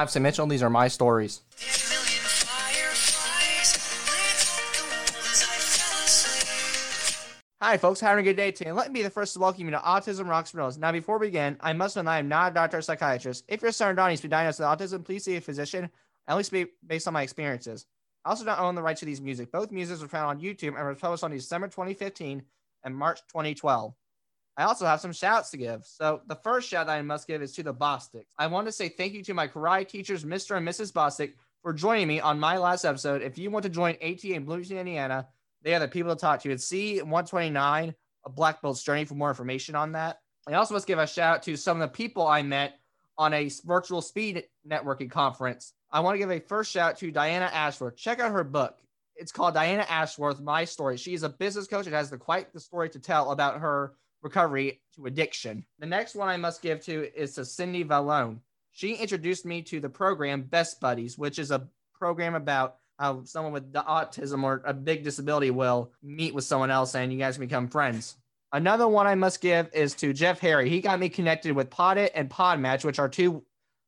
I'm Sam Mitchell. These are my stories. Hi, folks. Having a good day today. Let me be the first to welcome you to Autism Rocks Rolls. Now, before we begin, I must that I am not a doctor or psychiatrist. If your son or daughter needs to be diagnosed with autism, please see a physician, at least based on my experiences. I also don't own the rights to these music. Both musics were found on YouTube and were published on December 2015 and March 2012. I also have some shouts to give. So the first shout that I must give is to the Bostics. I want to say thank you to my karate teachers, Mr. and Mrs. Bostic, for joining me on my last episode. If you want to join ATA in Bloomington, Indiana, they are the people to talk to. It's C129, a Black Belt's Journey for more information on that. I also must give a shout out to some of the people I met on a virtual speed networking conference. I want to give a first shout out to Diana Ashworth. Check out her book. It's called Diana Ashworth, My Story. She's a business coach and has the, quite the story to tell about her recovery to addiction. The next one I must give to is to Cindy Vallone. She introduced me to the program Best Buddies, which is a program about how someone with autism or a big disability will meet with someone else and you guys become friends. Another one I must give is to Jeff Harry. He got me connected with Podit and Podmatch, which are two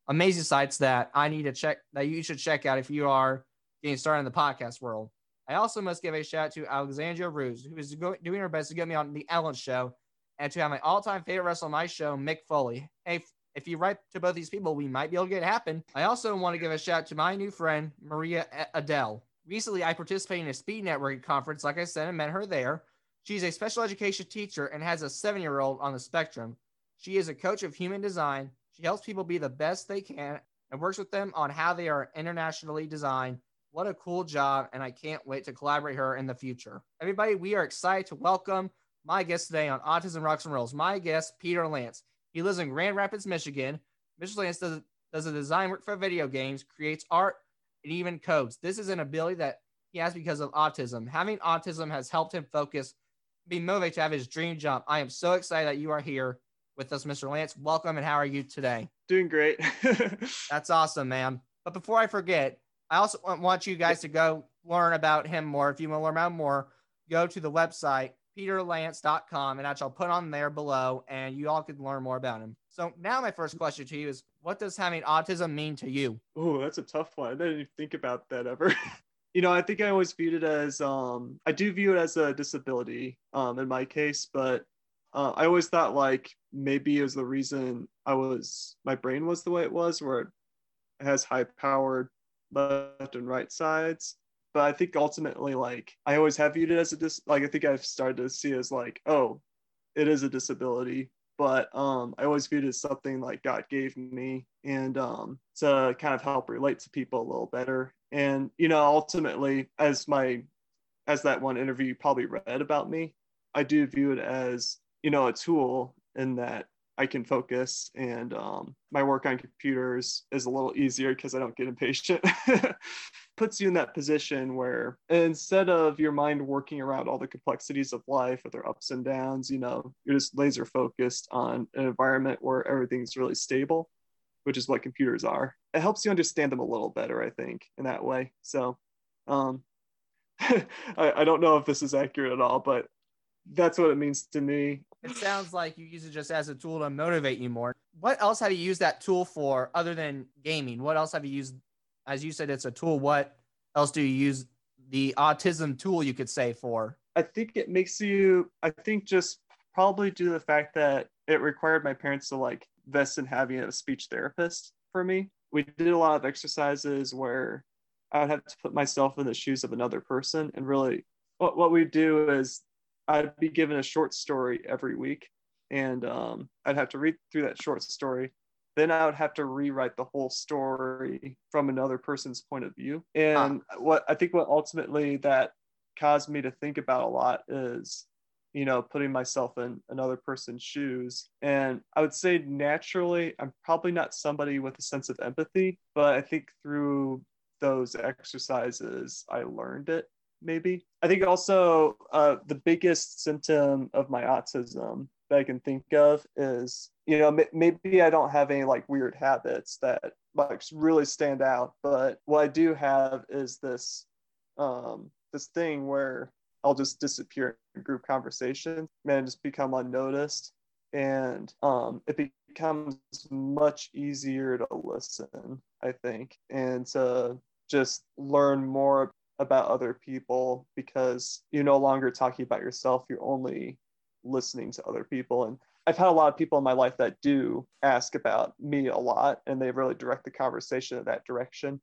amazing sites that I need to check that you should check out if you are getting started in the podcast world. I also must give a shout out to Alexandria Ruse, who is doing her best to get me on the Ellen Show, and to have my all-time favorite wrestler on my show, Mick Foley. Hey, if you write to both these people, we might be able to get it happen. I also want to give a shout to my new friend, Maria Adele. Recently, I participated in a speed networking conference, like I said, and met her there. She's a special education teacher and has a seven year old on the spectrum. She is a coach of human design. She helps people be the best they can and works with them on how they are internationally designed. What a cool job, and I can't wait to collaborate her in the future. Everybody, we are excited to welcome my guest today on Autism Rocks and Rolls. My guest, Peter Lance. He lives in Grand Rapids, Michigan. Mr. Lance does, does a design work for video games, creates art, and even codes. This is an ability that he has because of autism. Having autism has helped him focus, be motivated to have his dream job. I am so excited that you are here with us, Mr. Lance. Welcome, and how are you today? Doing great. That's awesome, man. But before I forget, I also want you guys to go learn about him more. If you want to learn about more, go to the website peterlance.com and I shall put on there below and you all can learn more about him. So now my first question to you is what does having autism mean to you? Oh, that's a tough one. I didn't even think about that ever. you know, I think I always viewed it as um I do view it as a disability um in my case, but uh, I always thought like maybe it was the reason I was my brain was the way it was where it has high powered left and right sides but I think ultimately, like I always have viewed it as a dis. Like I think I've started to see as like, oh, it is a disability, but um, I always viewed it as something like God gave me, and um, to kind of help relate to people a little better. And you know, ultimately, as my as that one interview you probably read about me, I do view it as you know a tool in that I can focus and um, my work on computers is a little easier because I don't get impatient. Puts you in that position where instead of your mind working around all the complexities of life with their ups and downs, you know, you're just laser focused on an environment where everything's really stable, which is what computers are. It helps you understand them a little better, I think, in that way. So um, I, I don't know if this is accurate at all, but that's what it means to me. It sounds like you use it just as a tool to motivate you more. What else have you used that tool for other than gaming? What else have you used? As you said, it's a tool. What else do you use the autism tool, you could say, for? I think it makes you, I think just probably due to the fact that it required my parents to like invest in having a speech therapist for me. We did a lot of exercises where I would have to put myself in the shoes of another person and really what, what we do is I'd be given a short story every week, and um, I'd have to read through that short story. Then I would have to rewrite the whole story from another person's point of view. And what I think what ultimately that caused me to think about a lot is, you know, putting myself in another person's shoes. And I would say naturally, I'm probably not somebody with a sense of empathy, but I think through those exercises, I learned it maybe. I think also uh, the biggest symptom of my autism that I can think of is, you know, m- maybe I don't have any like weird habits that like really stand out, but what I do have is this um, this thing where I'll just disappear in group conversations and just become unnoticed. And um, it becomes much easier to listen, I think, and to just learn more about other people because you're no longer talking about yourself, you're only listening to other people. And I've had a lot of people in my life that do ask about me a lot and they really direct the conversation in that direction.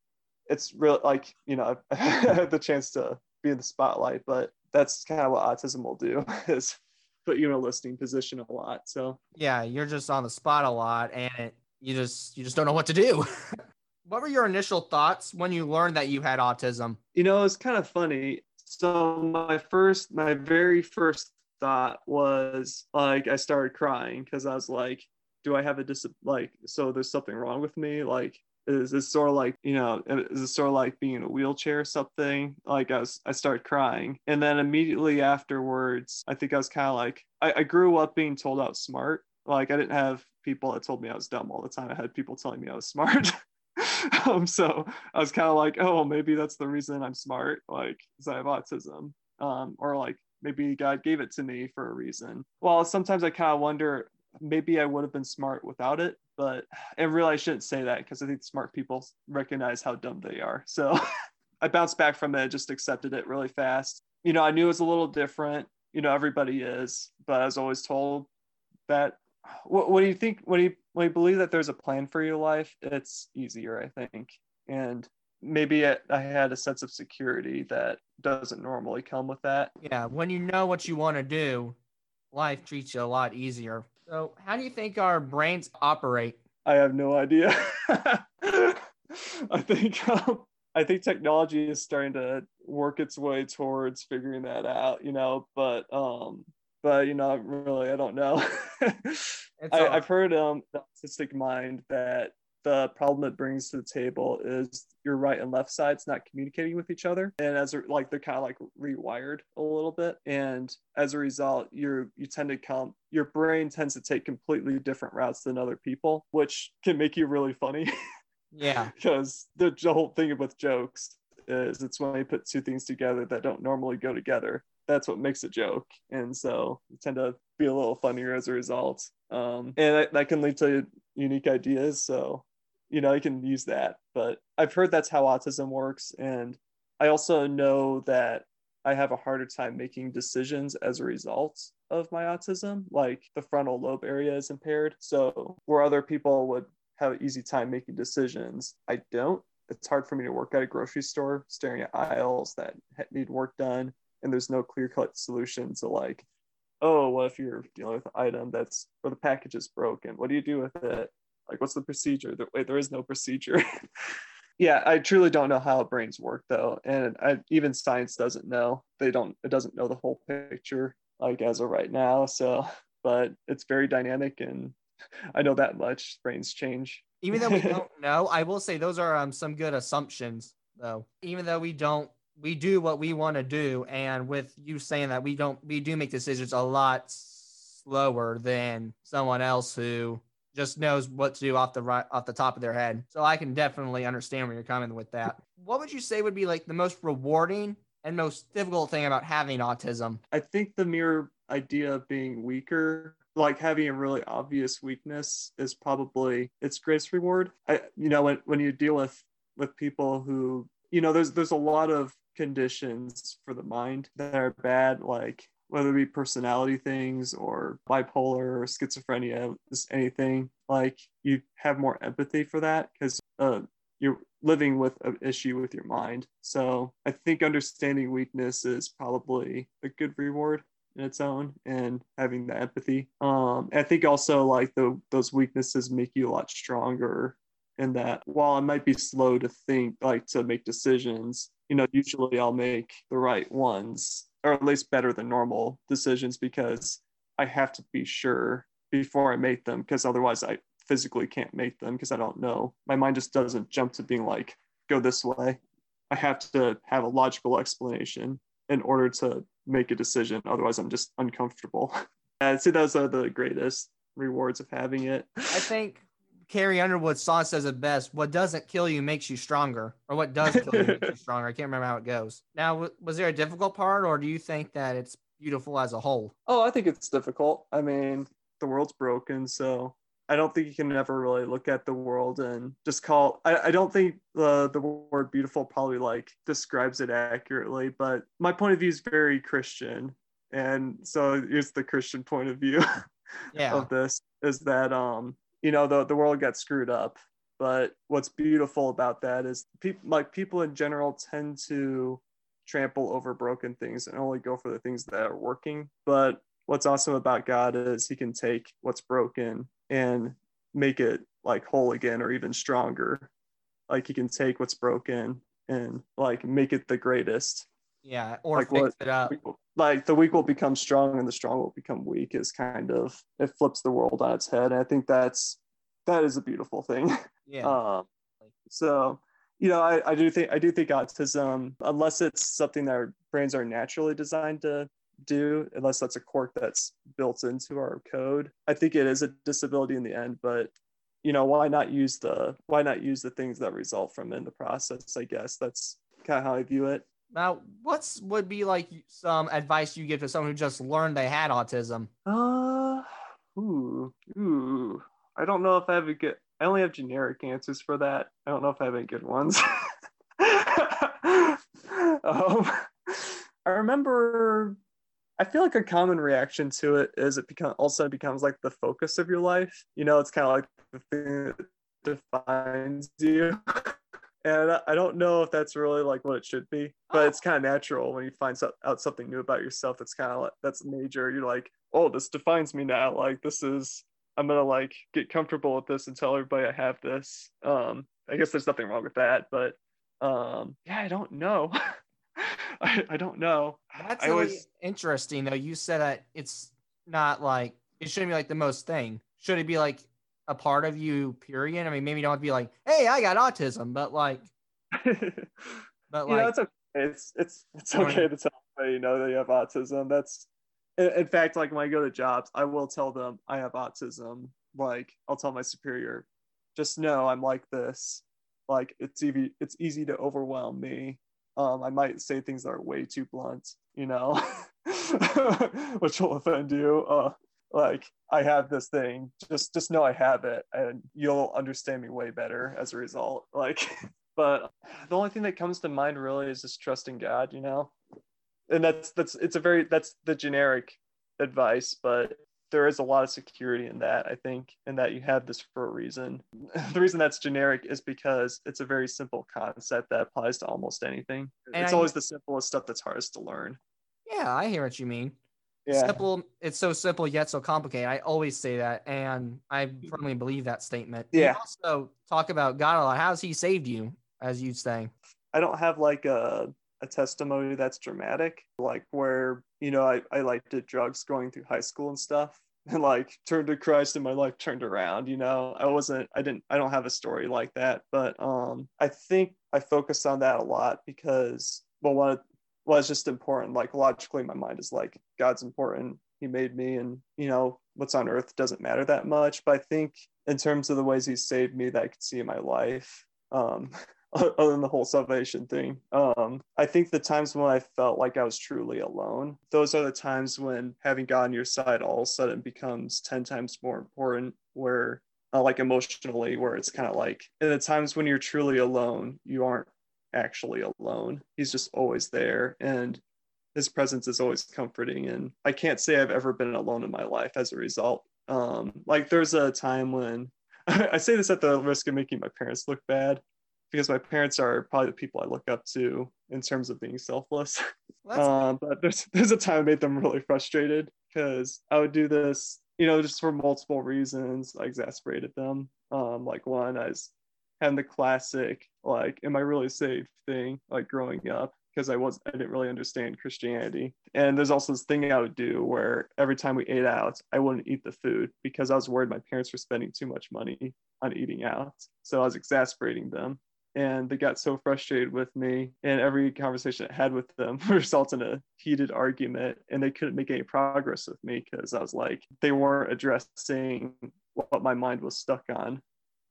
It's really like, you know, I had the chance to be in the spotlight, but that's kind of what autism will do is put you in a listening position a lot. So yeah, you're just on the spot a lot and it, you just you just don't know what to do. what were your initial thoughts when you learned that you had autism? You know, it's kind of funny. So my first my very first thought was like I started crying because I was like, do I have a dis like so there's something wrong with me? Like is this sort of like you know is this sort of like being in a wheelchair or something? Like i was i started crying. And then immediately afterwards i think i was kind of like I, I grew up being told i was smart. Like i didn't have people that told me i was dumb all the time. I had people telling me i was smart. Um so i was kind of like oh maybe that's the reason i'm smart like because i have autism. Um or like maybe god gave it to me for a reason well sometimes i kind of wonder maybe i would have been smart without it but and really I shouldn't say that because I think smart people recognize how dumb they are. So I bounced back from it, just accepted it really fast. You know, I knew it was a little different. You know, everybody is, but I was always told that. What, what do you think? When do you when you believe that there's a plan for your life, it's easier, I think. And maybe I had a sense of security that doesn't normally come with that. Yeah, when you know what you want to do, life treats you a lot easier. So, how do you think our brains operate? I have no idea. I think um, I think technology is starting to work its way towards figuring that out, you know. But um, but you know, really, I don't know. I, have heard um, the autistic mind that the problem it brings to the table is your right and left sides not communicating with each other. And as a, like they're kind of like rewired a little bit. And as a result you're you tend to come your brain tends to take completely different routes than other people which can make you really funny. Yeah. Because the, the whole thing with jokes is it's when you put two things together that don't normally go together. That's what makes a joke. And so you tend to be a little funnier as a result. Um, and that, that can lead to unique ideas. So you know, I can use that. But I've heard that's how autism works. And I also know that I have a harder time making decisions as a result of my autism. Like the frontal lobe area is impaired. So where other people would have an easy time making decisions, I don't. It's hard for me to work at a grocery store staring at aisles that need work done. And there's no clear cut solution to like, oh, what if you're dealing with an item that's or the package is broken? What do you do with it? Like, what's the procedure? Wait, there is no procedure. yeah, I truly don't know how brains work though, and I, even science doesn't know. They don't. It doesn't know the whole picture like as of right now. So, but it's very dynamic, and I know that much. Brains change. Even though we don't know, I will say those are um, some good assumptions though. Even though we don't we do what we want to do and with you saying that we don't we do make decisions a lot slower than someone else who just knows what to do off the right off the top of their head. So I can definitely understand where you're coming with that. What would you say would be like the most rewarding and most difficult thing about having autism? I think the mere idea of being weaker, like having a really obvious weakness, is probably its greatest reward. I, you know, when when you deal with with people who, you know, there's there's a lot of conditions for the mind that are bad, like whether it be personality things or bipolar or schizophrenia, just anything, like you have more empathy for that because uh, you're living with an issue with your mind. So I think understanding weakness is probably a good reward in its own and having the empathy. Um, I think also like the, those weaknesses make you a lot stronger in that while I might be slow to think, like to make decisions, you know, usually I'll make the right ones or at least better than normal decisions because I have to be sure before I make them because otherwise I physically can't make them because I don't know. My mind just doesn't jump to being like, go this way. I have to have a logical explanation in order to make a decision. Otherwise, I'm just uncomfortable. I'd say those are the greatest rewards of having it. I think Carrie Underwood's song says it best. What doesn't kill you makes you stronger, or what does kill you makes you stronger. I can't remember how it goes. Now, was there a difficult part, or do you think that it's beautiful as a whole? Oh, I think it's difficult. I mean, the world's broken, so I don't think you can ever really look at the world and just call. I, I don't think the the word beautiful probably like describes it accurately, but my point of view is very Christian, and so it's the Christian point of view Yeah. of this is that um you know the the world got screwed up, but what's beautiful about that is people like people in general tend to trample over broken things and only go for the things that are working, but what's awesome about God is he can take what's broken and make it like whole again or even stronger. Like he can take what's broken and like make it the greatest. Yeah. Or Like fix what- it up. Like the weak will become strong and the strong will become weak is kind of it flips the world on its head. And I think that's that is a beautiful thing. Yeah. Um, so you know, I, I do think I do think autism, unless it's something that our brains are naturally designed to do, unless that's a quirk that's built into our code, I think it is a disability in the end. But you know, why not use the why not use the things that result from in the process? I guess that's kind of how I view it. Now, what's would be like some advice you give to someone who just learned they had autism? Uh, ooh, ooh. I don't know if I have a good. I only have generic answers for that. I don't know if I have any good ones. um, I remember. I feel like a common reaction to it is it become also becomes like the focus of your life. You know, it's kind of like the thing that defines you. And I- don't know if that's really like what it should be, but it's kind of natural when you find out something new about yourself. That's kind of like that's major. You're like, oh, this defines me now. Like this is I'm gonna like get comfortable with this and tell everybody I have this. Um, I guess there's nothing wrong with that, but um, yeah, I don't know. I, I don't know. That's really always interesting though. You said that it's not like it shouldn't be like the most thing. Should it be like a part of you, period? I mean, maybe you don't have to be like, hey, I got autism, but like, you but know, like, it's okay. It's it's it's okay to tell everybody you know that you have autism. That's in, in fact, like when I go to jobs, I will tell them I have autism. Like I'll tell my superior, just know I'm like this. Like it's easy it's easy to overwhelm me. Um, I might say things that are way too blunt, you know, which will offend you. Uh, like I have this thing, just just know I have it, and you'll understand me way better as a result. Like, but the only thing that comes to mind really is just trusting God, you know, and that's that's it's a very that's the generic advice, but there is a lot of security in that i think and that you have this for a reason the reason that's generic is because it's a very simple concept that applies to almost anything And it's I- always the simplest stuff that's hardest to learn yeah, I hear what you mean. Yeah Simple. It's so simple yet so complicated. I always say that, and I firmly believe that statement. Yeah. You also talk about God a lot. How's He saved you, as you'd say? i don't have like a, a testimony that's dramatic like where you know I, I like did drugs going through high school and stuff and like turned to christ and my life turned around you know i wasn't i didn't i don't have a story like that but um i think i focused on that a lot because well what was just important like logically my mind is like god's important he made me and you know what's on earth doesn't matter that much but i think in terms of the ways he saved me that i could see in my life um other than the whole salvation thing. Um, I think the times when I felt like I was truly alone, those are the times when having God on your side all of a sudden becomes 10 times more important, where uh, like emotionally, where it's kind of like in the times when you're truly alone, you aren't actually alone. He's just always there. And his presence is always comforting. And I can't say I've ever been alone in my life as a result. Um, like there's a time when I say this at the risk of making my parents look bad because my parents are probably the people I look up to in terms of being selfless. Um, but there's there's a time I made them really frustrated because I would do this, you know, just for multiple reasons. I exasperated them. Um, like one, I was having the classic like, "Am I really saved?" thing, like growing up because I was I didn't really understand Christianity. And there's also this thing I would do where every time we ate out, I wouldn't eat the food because I was worried my parents were spending too much money on eating out. So I was exasperating them and they got so frustrated with me and every conversation i had with them resulted in a heated argument and they couldn't make any progress with me because i was like they weren't addressing what my mind was stuck on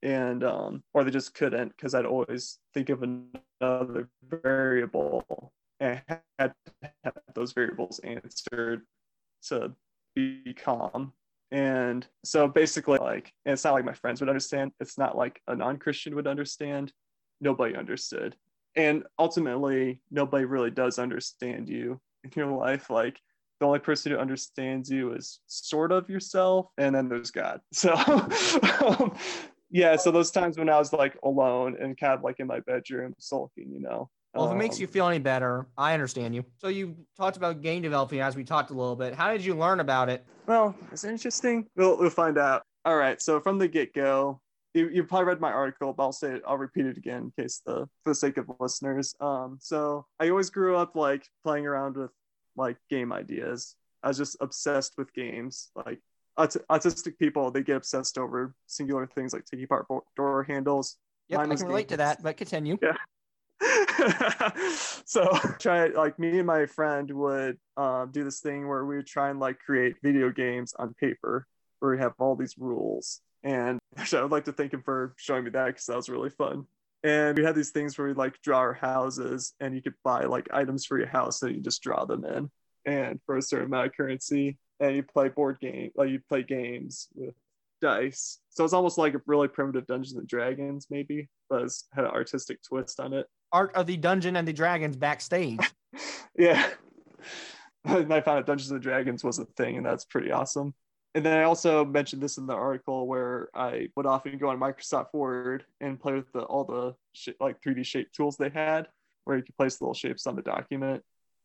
and um or they just couldn't because i'd always think of another variable and had to have those variables answered to be calm And so basically, like, and it's not like my friends would understand. It's not like a non Christian would understand. Nobody understood. And ultimately, nobody really does understand you in your life. Like, the only person who understands you is sort of yourself, and then there's God. So, um, yeah. So, those times when I was like alone and kind of like in my bedroom sulking, you know, Well, if it makes you um, feel any better, I understand you. So you talked about game developing as we talked a little bit. How did you learn about it? Well, it's interesting. We'll, we'll find out. All right. So from the get go, you, you probably read my article, but I'll say it, I'll repeat it again in case the for the sake of listeners. Um, so I always grew up like playing around with like game ideas. I was just obsessed with games. Like aut- autistic people, they get obsessed over singular things like taking apart door handles. Mine I can relate to that, but continue. Yeah. so try like me and my friend would um, do this thing where we would try and like create video games on paper where we have all these rules and actually, i would like to thank him for showing me that because that was really fun and we had these things where we like draw our houses and you could buy like items for your house and you just draw them in and for a certain amount of currency and you play board game like you play games with dice so it's almost like a really primitive dungeons and dragons maybe but it's had an artistic twist on it Art of the Dungeon and the Dragons backstage. yeah. and I found out Dungeons and Dragons was a thing, and that's pretty awesome. And then I also mentioned this in the article where I would often go on Microsoft Word and play with the, all the sh- like 3D shape tools they had, where you could place little shapes on the document.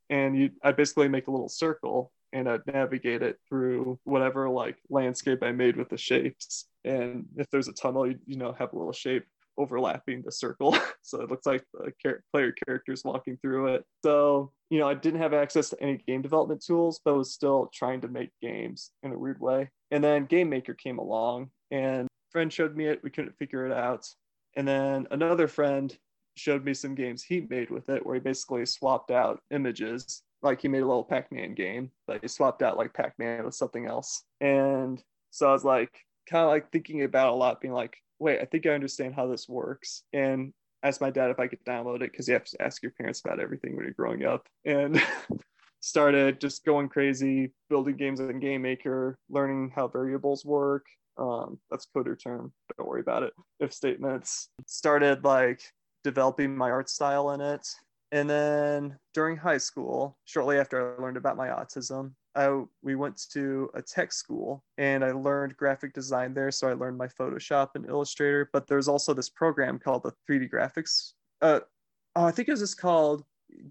And you, I basically make a little circle and I'd navigate it through whatever like landscape I made with the shapes. And if there's a tunnel, you, you know, have a little shape overlapping the circle. so it looks like the char- player characters walking through it. So, you know, I didn't have access to any game development tools, but was still trying to make games in a weird way. And then Game Maker came along and friend showed me it. We couldn't figure it out. And then another friend showed me some games he made with it where he basically swapped out images. Like he made a little Pac-Man game, but he swapped out like Pac-Man with something else. And so I was like, kind of like thinking about a lot, being like, wait, I think I understand how this works. And asked my dad if I could download it because you have to ask your parents about everything when you're growing up. And started just going crazy, building games in Game Maker, learning how variables work. Um, that's coder term. Don't worry about it. If statements. Started like developing my art style in it. And then during high school, shortly after I learned about my autism, I, we went to a tech school and I learned graphic design there. So I learned my Photoshop and Illustrator. But there's also this program called the 3D graphics. Uh, oh, I think it was just called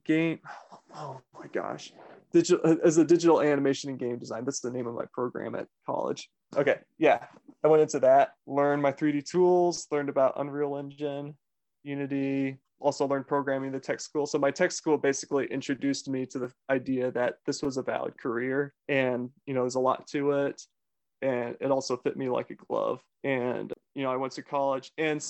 Game. Oh my gosh, digital as a digital animation and game design. That's the name of my program at college. Okay, yeah, I went into that, learned my 3D tools, learned about Unreal Engine, Unity, also learned programming in the tech school. So my tech school basically introduced me to the idea that this was a valid career and you know there's a lot to it and it also fit me like a glove. And you know I went to college and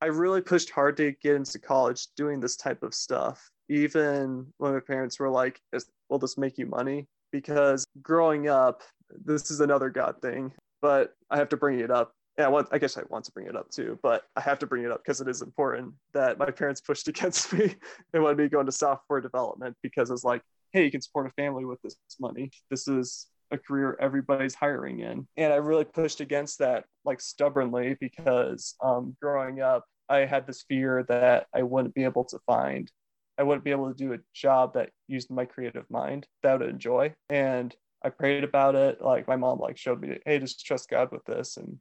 I really pushed hard to get into college doing this type of stuff. Even when my parents were like, "Will this make you money?" Because growing up, this is another God thing, but I have to bring it up yeah, I, want, I guess I want to bring it up too, but I have to bring it up because it is important that my parents pushed against me and wanted me going to software development because it's like, hey, you can support a family with this money. This is a career everybody's hiring in. And I really pushed against that like stubbornly because um, growing up, I had this fear that I wouldn't be able to find, I wouldn't be able to do a job that used my creative mind that I would enjoy. And I prayed about it. Like my mom like showed me, hey, just trust God with this. And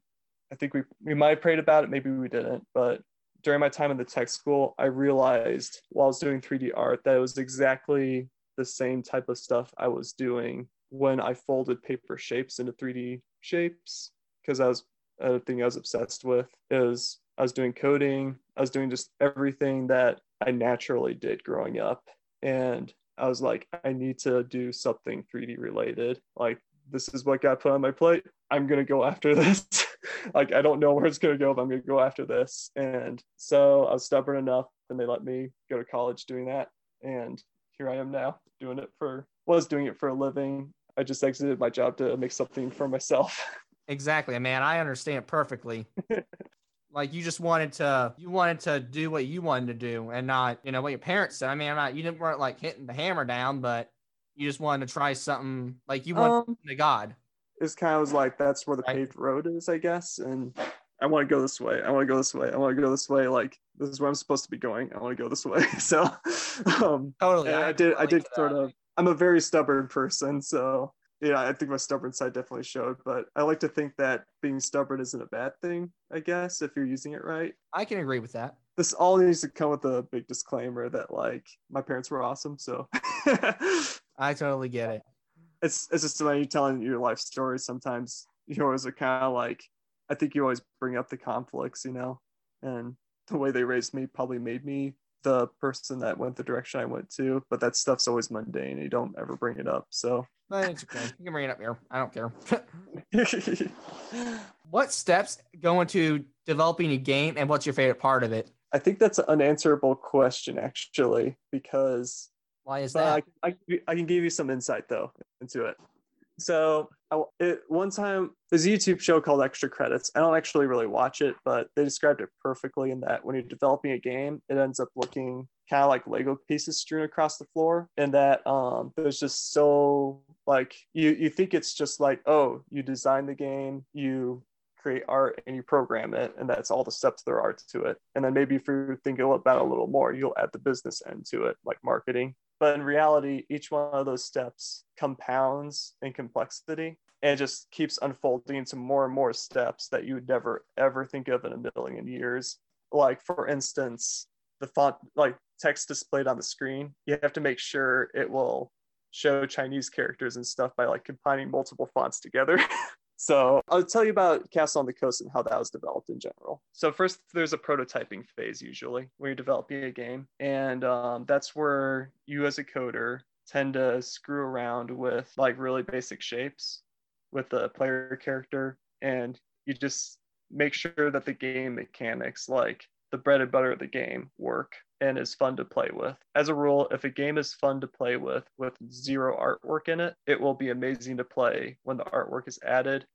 I think we we might have prayed about it, maybe we didn't, but during my time in the tech school, I realized while I was doing 3D art that it was exactly the same type of stuff I was doing when I folded paper shapes into 3D shapes because I was a thing I was obsessed with is I was doing coding, I was doing just everything that I naturally did growing up. And I was like, I need to do something 3D related. Like, this is what got put on my plate. I'm going to go after this. like, I don't know where it's going to go, but I'm going to go after this. And so I was stubborn enough and they let me go to college doing that. And here I am now doing it for, was doing it for a living. I just exited my job to make something for myself. Exactly, man. I understand perfectly. like you just wanted to, you wanted to do what you wanted to do, and not, you know, what your parents said. I mean, I'm not, you didn't weren't like hitting the hammer down, but you just wanted to try something like you wanted Um, to God. It's kind of was like that's where the paved road is, I guess. And I want to go this way. I want to go this way. I want to go this way. Like this is where I'm supposed to be going. I want to go this way. So, um, Totally. and I did. I did sort of. I'm a very stubborn person, so yeah, I think my stubborn side definitely showed. But I like to think that being stubborn isn't a bad thing. I guess if you're using it right. I can agree with that. This all needs to come with a big disclaimer that like my parents were awesome. So I totally get it. It's it's just when you're telling your life story, sometimes you always are kind of like I think you always bring up the conflicts, you know, and the way they raised me probably made me the person that went the direction I went to. But that stuff's always mundane. You don't ever bring it up. So it's okay. You can bring it up here. I don't care. what steps go into developing a game and what's your favorite part of it? I think that's an unanswerable question actually, because Why is But that? I, I, I can give you some insight though into it. So I, it, one time there's a YouTube show called Extra Credits. I don't actually really watch it, but they described it perfectly in that when you're developing a game, it ends up looking kind of like Lego pieces strewn across the floor, and that um, there's just so like you you think it's just like oh you design the game you create art and you program it and that's all the steps there are to it and then maybe if you think about it a little more you'll add the business end to it like marketing but in reality each one of those steps compounds in complexity and just keeps unfolding into more and more steps that you would never ever think of in a million years. Like for instance the font like text displayed on the screen you have to make sure it will show chinese characters and stuff by like combining multiple fonts together so i'll tell you about castle on the coast and how that was developed in general. So first there's a prototyping phase usually where you're developing a game and um, that's where you as a coder tend to screw around with like really basic shapes with the player character and you just make sure that the game mechanics like the bread and butter of the game work and is fun to play with. As a rule, if a game is fun to play with with zero artwork in it, it will be amazing to play when the artwork is added.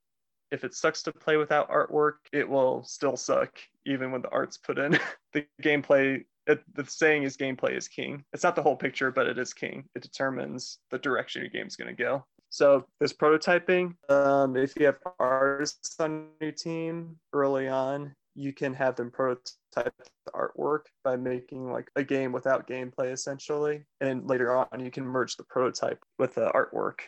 If it sucks to play without artwork, it will still suck even when the art's put in. the gameplay it, the saying is gameplay is king. It's not the whole picture, but it is king. It determines the direction your game's going to go. So there's prototyping. Um, if you have artists on your team early on, you can have them prototype the artwork by making like a game without gameplay essentially. And later on, you can merge the prototype with the artwork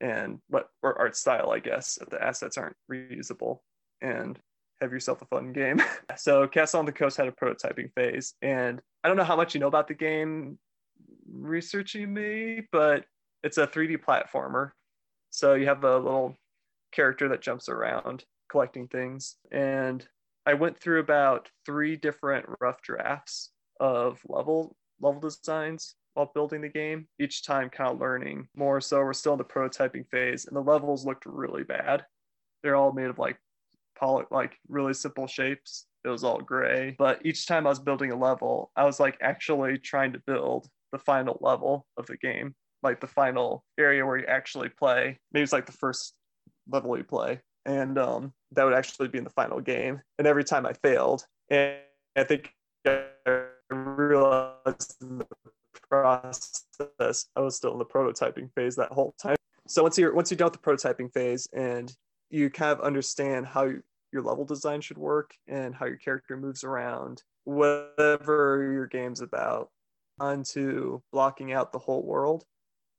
and what or art style, I guess, if the assets aren't reusable. And have yourself a fun game. so Castle on the Coast had a prototyping phase, and I don't know how much you know about the game researching me, but it's a 3D platformer. So you have a little character that jumps around collecting things. And I went through about three different rough drafts of level level designs while building the game, each time kind of learning more. So we're still in the prototyping phase, and the levels looked really bad. They're all made of like poly, like really simple shapes. It was all gray. But each time I was building a level, I was like actually trying to build the final level of the game, like the final area where you actually play. Maybe it's like the first level you play. And um, that would actually be in the final game. And every time I failed, and I think I realized in the process I was still in the prototyping phase that whole time. So once you're once you're done with the prototyping phase and you kind of understand how your level design should work and how your character moves around, whatever your game's about, onto blocking out the whole world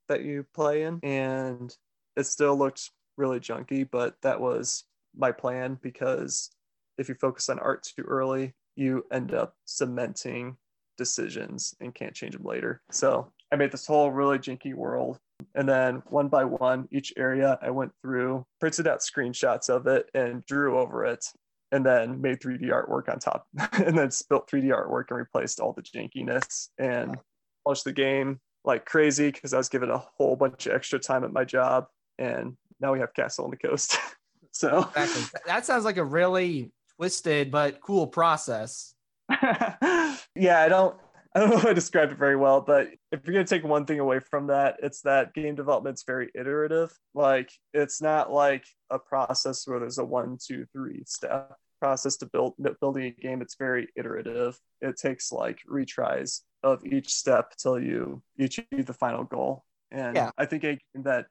that you play in. And it still looked really junky, but that was my plan because if you focus on art too early, you end up cementing decisions and can't change them later. So I made this whole really janky world. And then one by one, each area I went through, printed out screenshots of it and drew over it, and then made 3D artwork on top. and then built 3D artwork and replaced all the jankiness and polished the game like crazy because I was given a whole bunch of extra time at my job. And now we have Castle on the Coast. so Exactly. That sounds like a really twisted but cool process. yeah, I don't I don't know if I described it very well, but if you're gonna take one thing away from that, it's that game development's very iterative. Like it's not like a process where there's a one, two, three step process to build building a game. It's very iterative. It takes like retries of each step till you you achieve the final goal. And Yeah. I think a game that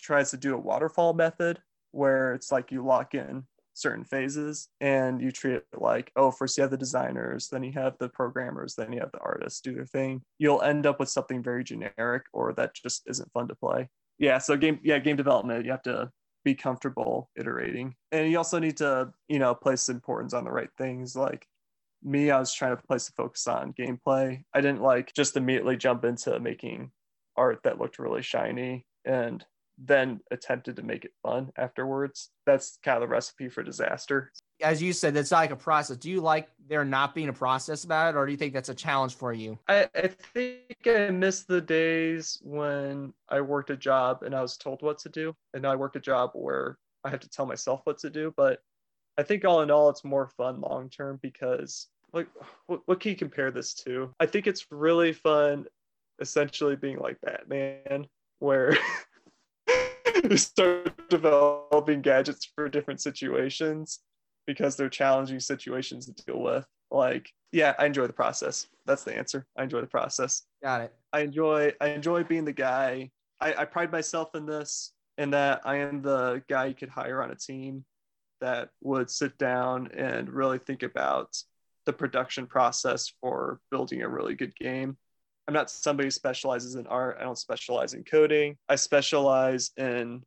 tries to do a waterfall method where it's like you lock in certain phases and you treat it like oh first you have the designers then you have the programmers then you have the artists do their thing. You'll end up with something very generic or that just isn't fun to play. Yeah so game yeah game development you have to be comfortable iterating. And you also need to you know place importance on the right things. Like me i was trying to place the focus on gameplay. I didn't like just immediately jump into making art that looked really shiny and then attempted to make it fun afterwards. That's kind of the recipe for disaster. As you said, it's not like a process. Do you like there not being a process about it, or do you think that's a challenge for you? I, I think I miss the days when I worked a job and I was told what to do. And now I work a job where I have to tell myself what to do. But I think all in all, it's more fun long term because, like, what, what can you compare this to? I think it's really fun essentially being like Batman, where you start developing gadgets for different situations because they're challenging situations to deal with. Like, yeah, I enjoy the process. That's the answer. I enjoy the process. Got it. I enjoy I enjoy being the guy. I, I pride myself in this in that I am the guy you could hire on a team that would sit down and really think about the production process for building a really good game. I'm not somebody who specializes in art. I don't specialize in coding. I specialize in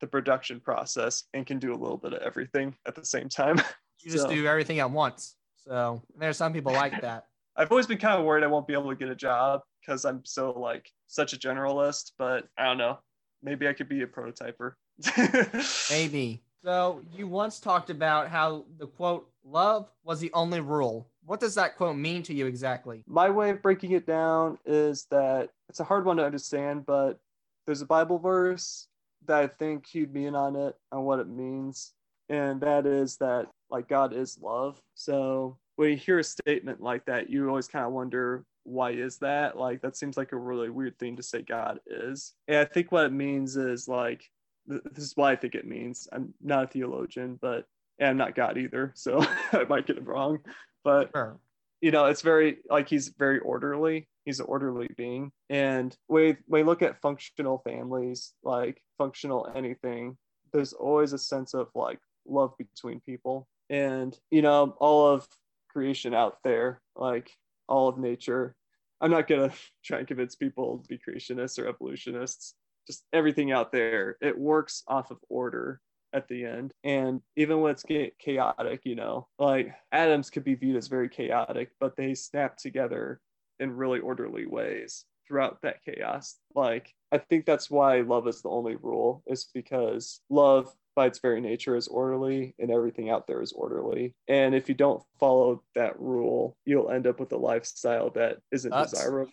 the production process and can do a little bit of everything at the same time. You just so. do everything at once. So there's some people like that. I've always been kind of worried I won't be able to get a job because I'm so like such a generalist, but I don't know. Maybe I could be a prototyper. Maybe. So you once talked about how the quote love was the only rule. What does that quote mean to you exactly? My way of breaking it down is that it's a hard one to understand, but there's a Bible verse that I think cued me in on it on what it means. And that is that like God is love. So when you hear a statement like that, you always kind of wonder why is that? Like that seems like a really weird thing to say God is. And I think what it means is like this is why I think it means. I'm not a theologian, but and I'm not God either, so I might get it wrong. But sure. you know, it's very like he's very orderly. He's an orderly being, and we when you look at functional families, like functional anything, there's always a sense of like love between people, and you know, all of creation out there, like all of nature. I'm not gonna try and convince people to be creationists or evolutionists. Just everything out there, it works off of order at the end. And even when it's get chaotic, you know, like atoms could be viewed as very chaotic, but they snap together in really orderly ways throughout that chaos. Like, I think that's why love is the only rule, is because love by its very nature is orderly and everything out there is orderly. And if you don't follow that rule, you'll end up with a lifestyle that isn't that's... desirable.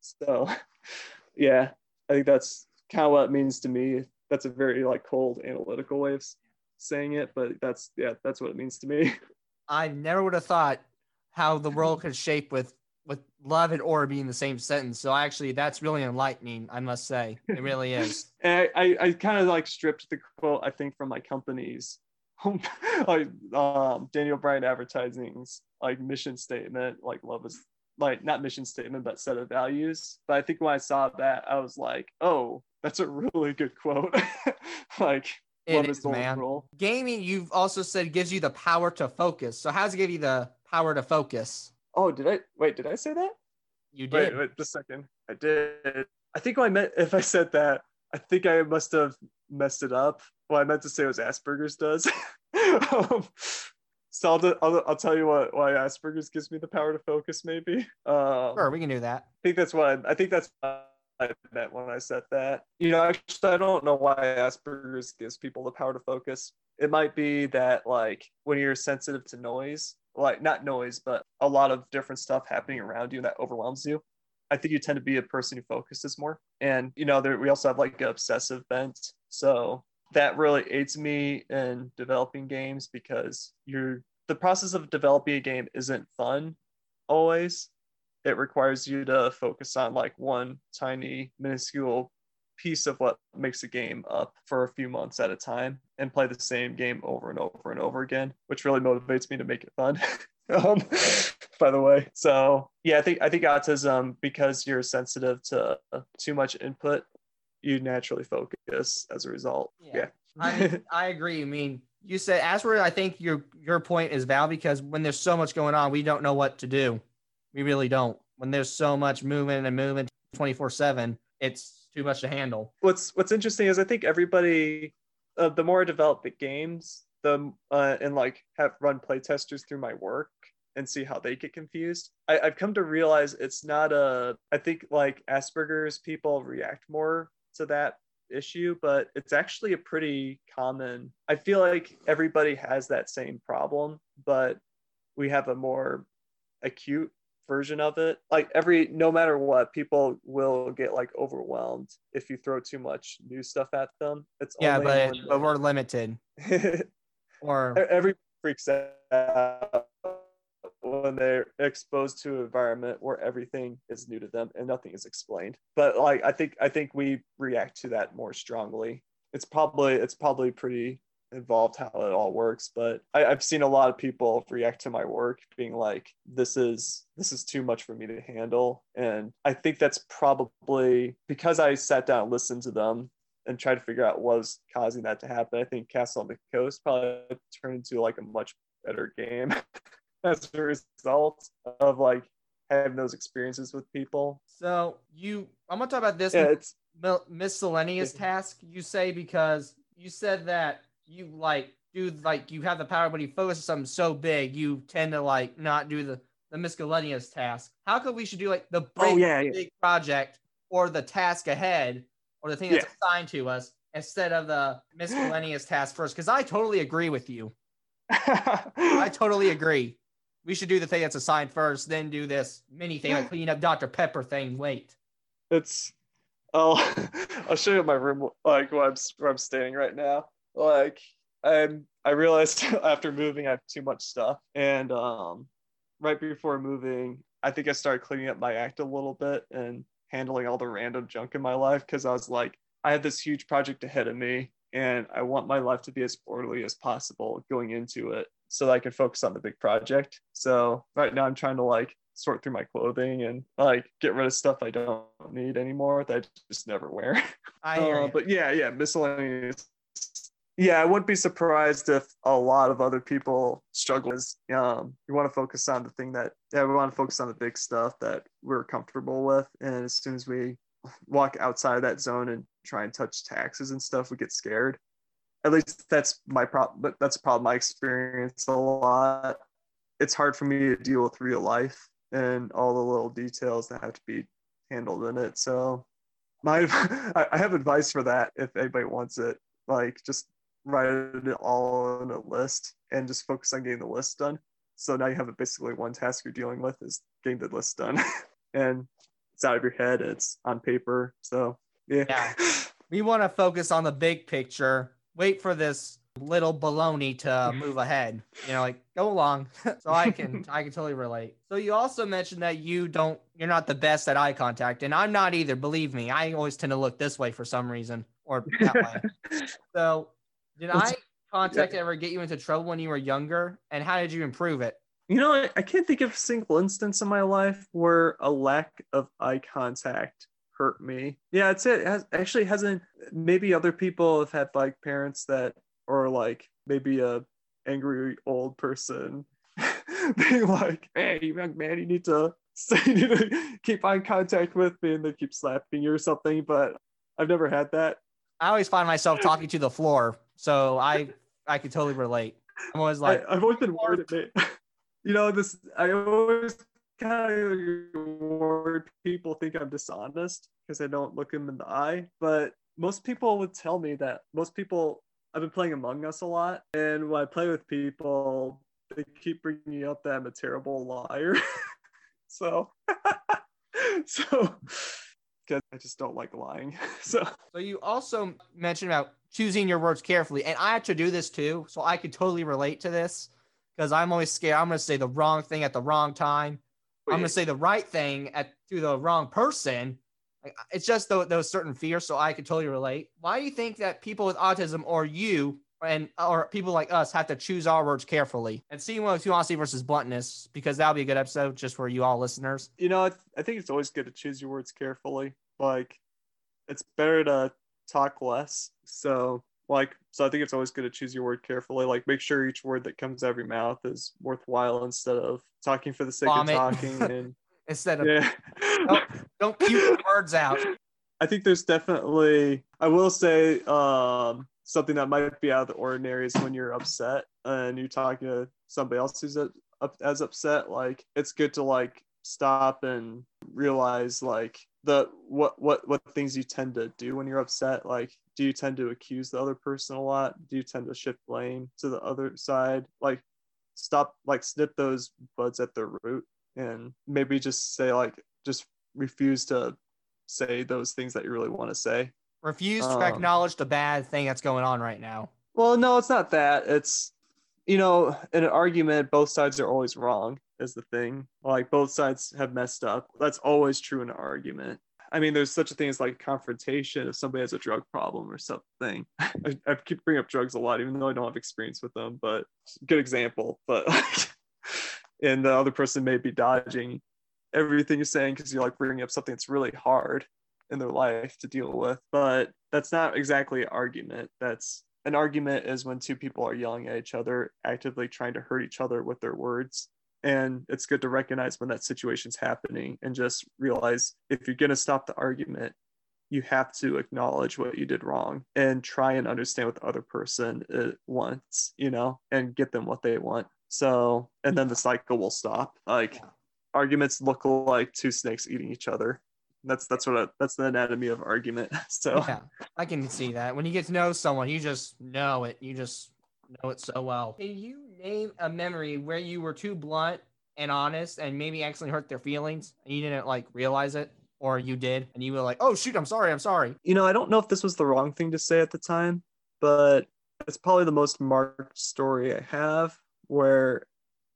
So, yeah, I think that's kind of what it means to me that's a very like cold analytical way of saying it, but that's yeah, that's what it means to me. I never would have thought how the world could shape with with love and or being the same sentence. So actually, that's really enlightening. I must say, it really is. and I, I, I kind of like stripped the quote I think from my company's like um, Daniel Brian Advertising's like mission statement, like love is like not mission statement, but set of values. But I think when I saw that, I was like, oh, that's a really good quote. like, it is, man. Role. Gaming, you've also said gives you the power to focus. So how does it give you the power to focus? Oh, did I wait? Did I say that? You did. Wait, wait just a second. I did. I think I meant if I said that, I think I must have messed it up. Well, I meant to say it was Asperger's does. um, so I'll, I'll, I'll, tell you what why Asperger's gives me the power to focus. Maybe. Um, sure, we can do that. I think that's what I, I think that's I meant when I said that. You know, actually, I don't know why Asperger's gives people the power to focus. It might be that, like, when you're sensitive to noise, like, not noise, but a lot of different stuff happening around you that overwhelms you. I think you tend to be a person who focuses more. And, you know, there, we also have like an obsessive bent. So that really aids me in developing games because you're the process of developing a game isn't fun always it requires you to focus on like one tiny minuscule piece of what makes a game up for a few months at a time and play the same game over and over and over again, which really motivates me to make it fun. um, by the way, so yeah, I think I think autism because you're sensitive to too much input you naturally focus as a result. Yeah. I I agree. I mean, you said as for I think your your point is valid because when there's so much going on, we don't know what to do. We really don't. When there's so much movement and movement 24 seven, it's too much to handle. What's What's interesting is I think everybody, uh, the more I develop the games, the uh, and like have run play testers through my work and see how they get confused. I, I've come to realize it's not a. I think like Asperger's people react more to that issue, but it's actually a pretty common. I feel like everybody has that same problem, but we have a more acute version of it. Like every, no matter what, people will get like overwhelmed if you throw too much new stuff at them. It's yeah, but, but we're limited. or every freaks out when they're exposed to an environment where everything is new to them and nothing is explained. But like I think I think we react to that more strongly. It's probably it's probably pretty involved how it all works but I, i've seen a lot of people react to my work being like this is this is too much for me to handle and i think that's probably because i sat down and listened to them and tried to figure out what was causing that to happen i think castle on the coast probably turned into like a much better game as a result of like having those experiences with people. So you, I'm gonna talk about this yeah, it's, miscellaneous task. You say because you said that you like do like you have the power, but you focus on something so big, you tend to like not do the the miscellaneous task. How could we should do like the oh, big, oh, yeah, yeah. big project or the task ahead or the thing that's yeah. assigned to us instead of the miscellaneous task first? Because I totally agree with you. I totally agree we should do the thing that's assigned first, then do this mini thing like clean up Dr. Pepper thing. Wait. It's oh I'll show you my room like where I'm where I'm staying right now. Like I'm I realized after moving I have too much stuff. And um right before moving, I think I started cleaning up my act a little bit and handling all the random junk in my life because I was like, I had this huge project ahead of me and I want my life to be as orderly as possible going into it so that I can focus on the big project. So right now I'm trying to like sort through my clothing and like get rid of stuff I don't need anymore that I just never wear. I uh, but yeah, yeah, miscellaneous. Yeah, I wouldn't be surprised if a lot of other people struggle. Um, you want to focus on the thing that yeah, we want to focus on the big stuff that we're comfortable with, and as soon as we walk outside of that zone and try and touch taxes and stuff, we get scared. At least that's my problem but that's a problem i experience a lot. It's hard for me to deal with real life and all the little details that have to be handled in it so my i have advice for that if anybody wants it. Like just write it all in a list and just focus on getting the list done so now you have basically one task you're dealing with is getting the list done and it's out of your head it's on paper so yeah, yeah. we want to focus on the big picture wait for this little baloney to mm-hmm. move ahead. You know, like go along. so I can I can totally relate. So you also mentioned that you don't you're not the best at eye contact, and I'm not either. Believe me, I always tend to look this way for some reason or that way. So did eye contact ever get you into trouble when you were younger, and how did you improve it? You know, I, I can't think of a single instance in my life where a lack of eye contact hurt me. Yeah, it's it. it has, actually hasn't. Maybe other people have had like parents that, or like maybe a angry old person being like, "Hey, young man, you need to you need to keep eye contact with me," and they keep slapping you or something. But I've never had that. I always find myself talking to the floor, so I I can totally relate. I'm always like, I, have always been worried. You know, this I always kind of worried people think I'm dishonest because I don't look them in the eye. But most people would tell me that most people, I've been playing Among Us a lot. And when I play with people, they keep bringing up that I'm a terrible liar. so, so, because I just don't like lying. so, so you also mentioned about choosing your words carefully. And I had to do this too. So I could totally relate to this because I'm always scared. I'm going to say the wrong thing at the wrong time oh, I'm gonna say the right thing at to the wrong person. It's just those, those certain fears, so I could totally relate. Why do you think that people with autism or you and or people like us have to choose our words carefully and see what you honesty versus bluntness because that'll be a good episode just for you all listeners. You know, I, th- I think it's always good to choose your words carefully. Like, it's better to talk less. So like so I think it's always good to choose your word carefully. Like make sure each word that comes out of your mouth is worthwhile instead of talking for the sake Vomit. of talking and Instead of yeah. don't, don't puke the words out. I think there's definitely I will say um something that might be out of the ordinary is when you're upset and you're talking to somebody else who's up, up, as upset like it's good to like stop and realize like the what what what things you tend to do when you're upset? Like do you tend to accuse the other person a lot? Do you tend to shift blame to the other side? Like stop like snip those buds at the root and maybe just say like just refuse to say those things that you really want to say. Refuse to Um, acknowledge the bad thing that's going on right now. well no it's not that. It's you know in an argument both sides are always wrong is the thing. Like both sides have messed up. That's always true in an argument. I mean there's such a thing as like confrontation if somebody has a drug problem or something. I, I keep bringing up drugs a lot even though i don't have experience with them but good example but and the other person may be dodging everything you're saying because you're like bringing up something that's really hard in their life to deal with but that's not exactly an argument. That's an argument is when two people are yelling at each other actively trying to hurt each other with their words and it's good to recognize when that situation's happening and just realize if you're going to stop the argument you have to acknowledge what you did wrong and try and understand what the other person uh, wants you know and get them what they want. So and then the cycle will stop. Like arguments look like two snakes eating each other. That's that's what I, that's the anatomy of argument. So Yeah, I can see that. When you get to know someone, you just know it. You just know it so well. Can you name a memory where you were too blunt and honest and maybe actually hurt their feelings and you didn't like realize it? Or you did and you were like, oh shoot, I'm sorry, I'm sorry. you know, I don't know if this was the wrong thing to say at the time, but it's probably the most marked story I have where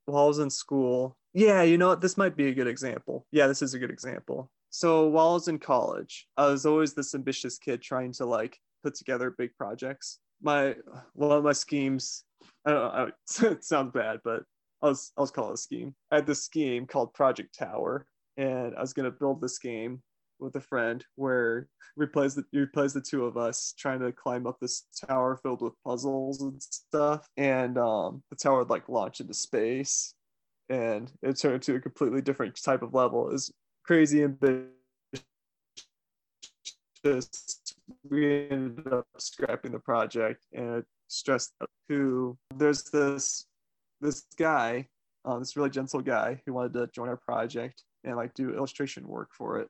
while I was in school, yeah, you know what, this might be a good example. Yeah, this is a good example. So while I was in college, I was always this ambitious kid trying to like put together big projects. My one of my schemes, I don't know, it sounds bad, but I was I was call it a scheme. I had this scheme called Project Tower, and I was gonna build this game with a friend where we plays the we plays the two of us trying to climb up this tower filled with puzzles and stuff. And um, the tower would like launch into space, and it turned into a completely different type of level. Is crazy ambitious. We ended up scrapping the project, and it stressed out who there's this this guy, um, this really gentle guy who wanted to join our project and like do illustration work for it,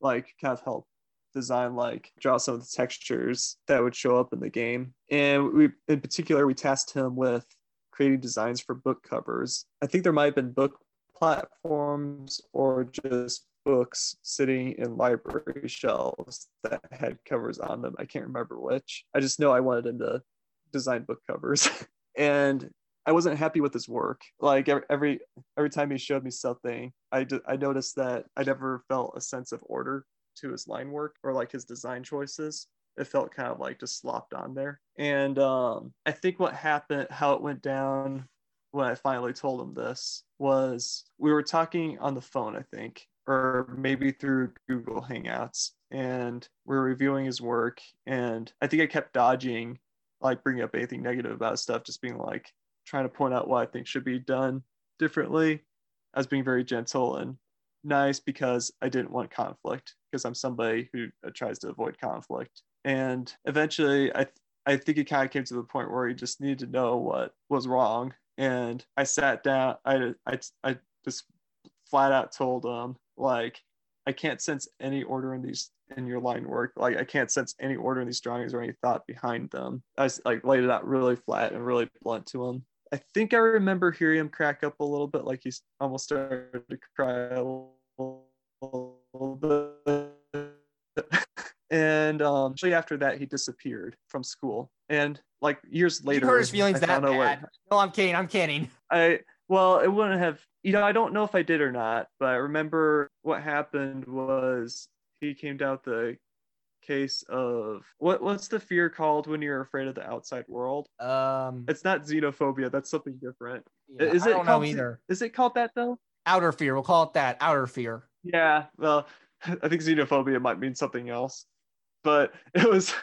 like kind of help design like draw some of the textures that would show up in the game. And we in particular we tasked him with creating designs for book covers. I think there might have been book platforms or just books sitting in library shelves that had covers on them. I can't remember which. I just know I wanted him to design book covers. and I wasn't happy with his work. Like every every, time he showed me something, I d- I noticed that I never felt a sense of order to his line work or like his design choices. It felt kind of like just slopped on there. And um, I think what happened, how it went down when I finally told him this was we were talking on the phone, I think, or maybe through Google Hangouts, and we are reviewing his work. And I think I kept dodging like bringing up anything negative about stuff, just being like trying to point out what I think should be done differently. I was being very gentle and nice because I didn't want conflict because I'm somebody who uh, tries to avoid conflict. And eventually, I I think it kind of came to the point where he just needed to know what was wrong. And I sat down. I I I just flat out told him like I can't sense any order in these in your line work. Like I can't sense any order in these drawings or any thought behind them. I like laid it out really flat and really blunt to him. I think I remember hearing him crack up a little bit, like he's almost started to cry a little, little bit. and um, shortly after that, he disappeared from school. And like years later, you hurt his feelings I that bad. No, I'm kidding. I'm kidding. I well, it wouldn't have. You know, I don't know if I did or not, but I remember what happened was he came down the case of what what's the fear called when you're afraid of the outside world? Um, It's not xenophobia. That's something different. yeah, Is I it don't know either. Is it called that though? Outer fear. We'll call it that. Outer fear. Yeah. Well, I think xenophobia might mean something else. but it was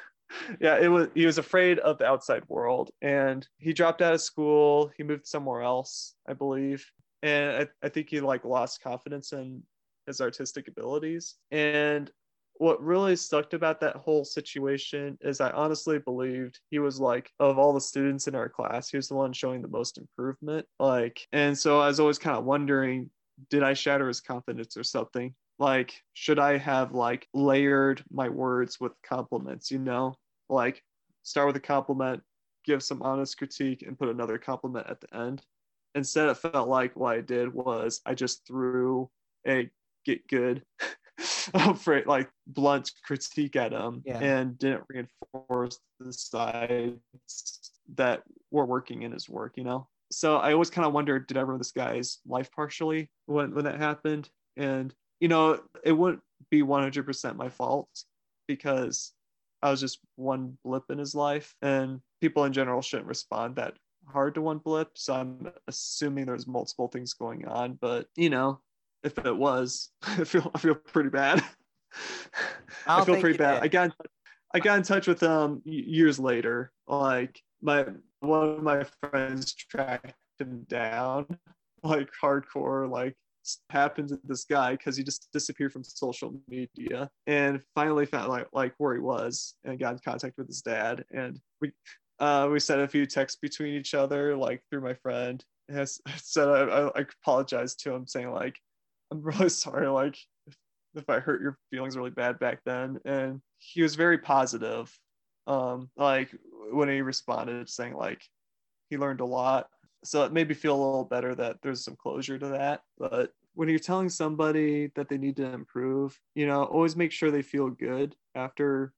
yeah it was he was afraid of the outside world and he dropped out of school he moved somewhere else i believe and i, I think he like lost confidence in his artistic abilities and what really sucked about that whole situation is I honestly believed he was like of all the students in our class, he was the one showing the most improvement. Like, and so I was always kind of wondering, did I shatter his confidence or something? Like, should I have like layered my words with compliments, you know? Like start with a compliment, give some honest critique, and put another compliment at the end. Instead, it felt like what I did was I just threw a get good for like blunt critique at him Yeah. and didn't reinforce the sides that were working in his work, you know? So I always kind of wondered, did I ruin this guy's life partially when, when that happened? And, you know, it wouldn't be 100% my fault because I was just one blip in his life and people in general shouldn't respond that hard to one blip. So I'm assuming there's multiple things going on, but you know, if it was, I feel I feel pretty bad. I I, feel pretty bad. did. I got in, I got in touch with them years later. Like my one of my friends tracked him down, like hardcore, like happened to this guy because he just disappeared from social media. And finally found like like where he was and got in contact with his dad. And we uh we sent a few texts between each other like through my friend. And I s- said I, I, I apologized to him saying like i'm really sorry like if, if i hurt your feelings really bad back then. And he was very positive um like when he responded saying like he learned a lot so it made me feel a little better that there's some closure to that but when you're telling somebody that they need to improve you know always make sure they feel good after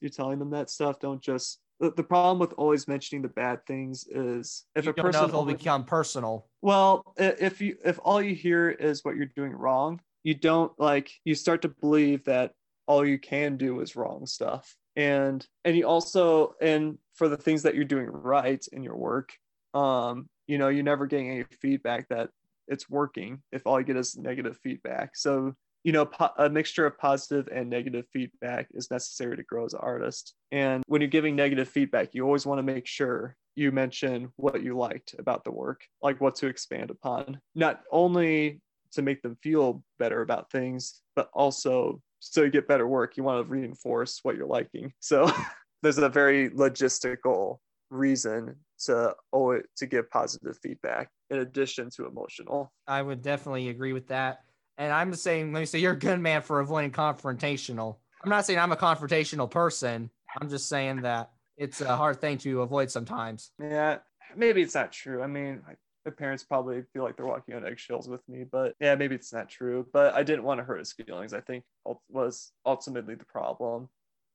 you're telling them that stuff don't just the, the problem with always mentioning the bad things is if you a person it'll become personal. well, if you if all you hear is what you're doing wrong, you don't like you start to believe that all you can do is wrong stuff. And and you also and for the things that you're doing right in your work, um, you know, you're never getting any feedback that it's working if all you get is negative feedback. So you know, po- a mixture of positive and negative feedback is necessary to grow as an artist. And when you're giving negative feedback, you always want to make sure you mention what you liked about the work, like what to expand upon, not only to make them feel better about things, but also so you get better work. You want to reinforce what you're liking. So there's a very logistical reason to it to give positive feedback in addition to emotional. I would definitely agree with that. And I'm saying, let me say, you're a good man for avoiding confrontational. I'm not saying I'm a confrontational person. I'm just saying that it's a hard thing to avoid sometimes. Yeah, maybe it's not true. I mean, like, my parents probably feel like they're walking on eggshells with me, but yeah, maybe it's not true. But I didn't want to hurt his feelings. I think was ultimately the problem.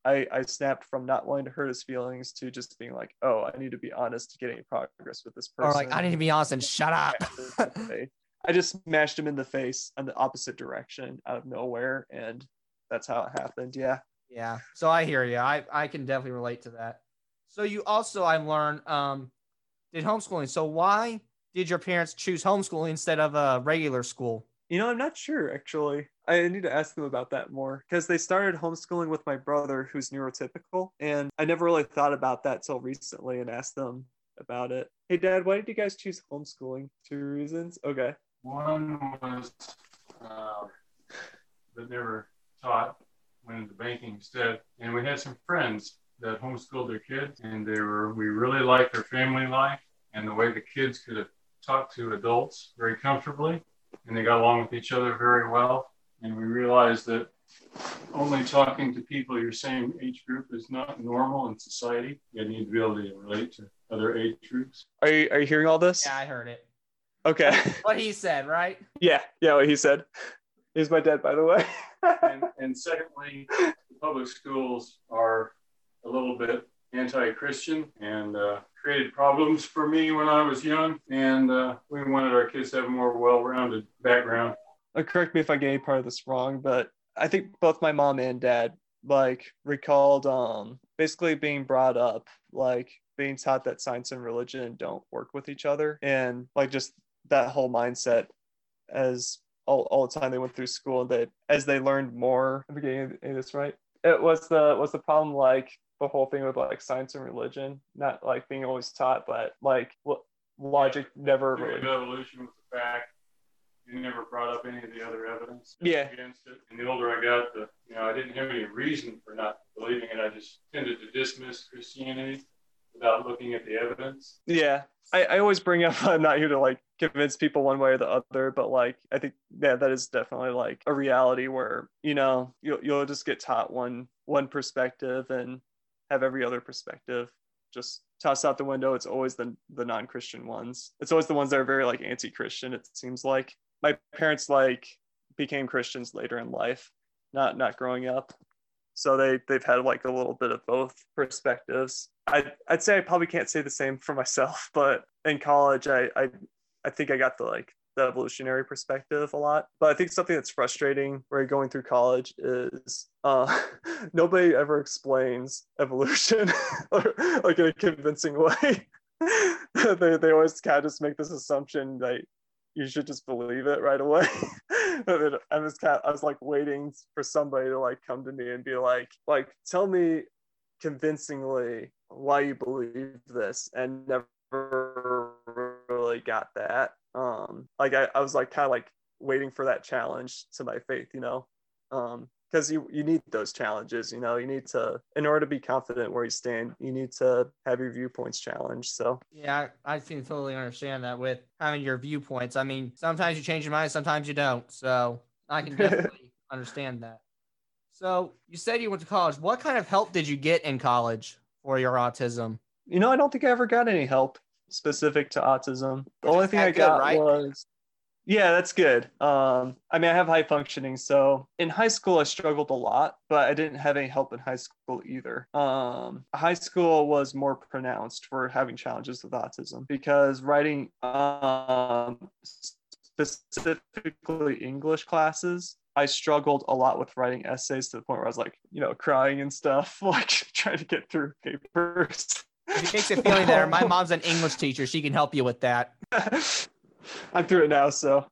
I, I snapped from not wanting to hurt his feelings to just being like, oh, I need to be honest to get any progress with this person. Or like, I need to be honest and shut up. I just smashed him in the face on the opposite direction out of nowhere, and that's how it happened. Yeah. Yeah. So I hear you. I, I can definitely relate to that. So you also I learned um did homeschooling. So why did your parents choose homeschooling instead of a regular school? You know, I'm not sure actually. I need to ask them about that more because they started homeschooling with my brother who's neurotypical. And I never really thought about that till recently and asked them about it. Hey, Dad, why did you guys choose homeschooling? Two reasons. Okay. One was uh, that never taught, went into banking instead. And we had some friends that homeschooled their kids, and they were we really liked their family life and the way the kids could talk to adults very comfortably, and they got along with each other very well. And we realized that only talking to people your same age group is not normal in society. You need to be able to relate to other age groups. Are you are you hearing all this? Yeah, I heard it. Okay. What he said, right? yeah. Yeah. What he said. He's my dad, by the way. and, and secondly, the public schools are a little bit anti-Christian and uh, created problems for me when I was young. And uh, we wanted our kids to have a more well-rounded background. uh, correct me if I get any part of this wrong, but I think both my mom and dad like recalled um basically being brought up like being taught that science and religion don't work with each other and like just that whole mindset as all, all the time they went through school that as they learned more I'm getting this right it was the was the problem like the whole thing with like science and religion, not like being always taught, but like lo- logic never Theory really. evolution was a fact. You never brought up any of the other evidence Yeah. against it. And the older I got, the you know I didn't have any reason for not believing it. I just tended to dismiss Christianity without looking at the evidence. Yeah, I, I always bring up I'm not here to like convince people one way or the other, but like I think yeah, that is definitely like a reality where you know you'll you'll just get taught one one perspective and have every other perspective just toss out the window. It's always the the non-Christian ones. It's always the ones that are very like anti-Christian. It seems like my parents like became Christians later in life, not not growing up. So they they've had like a little bit of both perspectives. I I'd say I probably can't say the same for myself, but in college I I, I think I got the like the evolutionary perspective a lot. But I think something that's frustrating where you're going through college is uh, nobody ever explains evolution or, like in a convincing way. they, they always kind of just make this assumption that you should just believe it right away. I was kind of, I was like waiting for somebody to like come to me and be like, like tell me convincingly why you believe this, and never really got that. Um, like I, I was like kind of like waiting for that challenge to my faith, you know. Um, because you you need those challenges you know you need to in order to be confident where you stand you need to have your viewpoints challenged so Yeah, I, I can totally understand that with having your viewpoints. I mean, sometimes you change your mind, sometimes you don't. So I can definitely understand that. So you said you went to college. What kind of help did you get in college for your autism? you know i don't think i ever got any help specific to autism the only thing i good, got right? was yeah that's good um i mean i have high functioning so in high school i struggled a lot but i didn't have any help in high school either um high school was more pronounced for having challenges with autism because writing um specifically english classes I struggled a lot with writing essays to the point where I was like, you know, crying and stuff, like trying to get through papers. If it makes you feeling better, my mom's an English teacher. She can help you with that. I'm through it now, so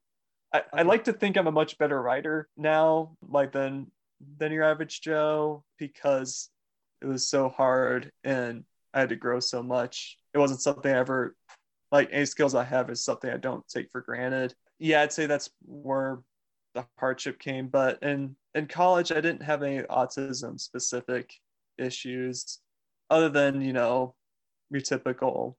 I, I like to think I'm a much better writer now, like than than your average Joe, because it was so hard and I had to grow so much. It wasn't something I ever like any skills I have is something I don't take for granted. Yeah, I'd say that's where the hardship came. But in in college, I didn't have any autism specific issues, other than you know your typical.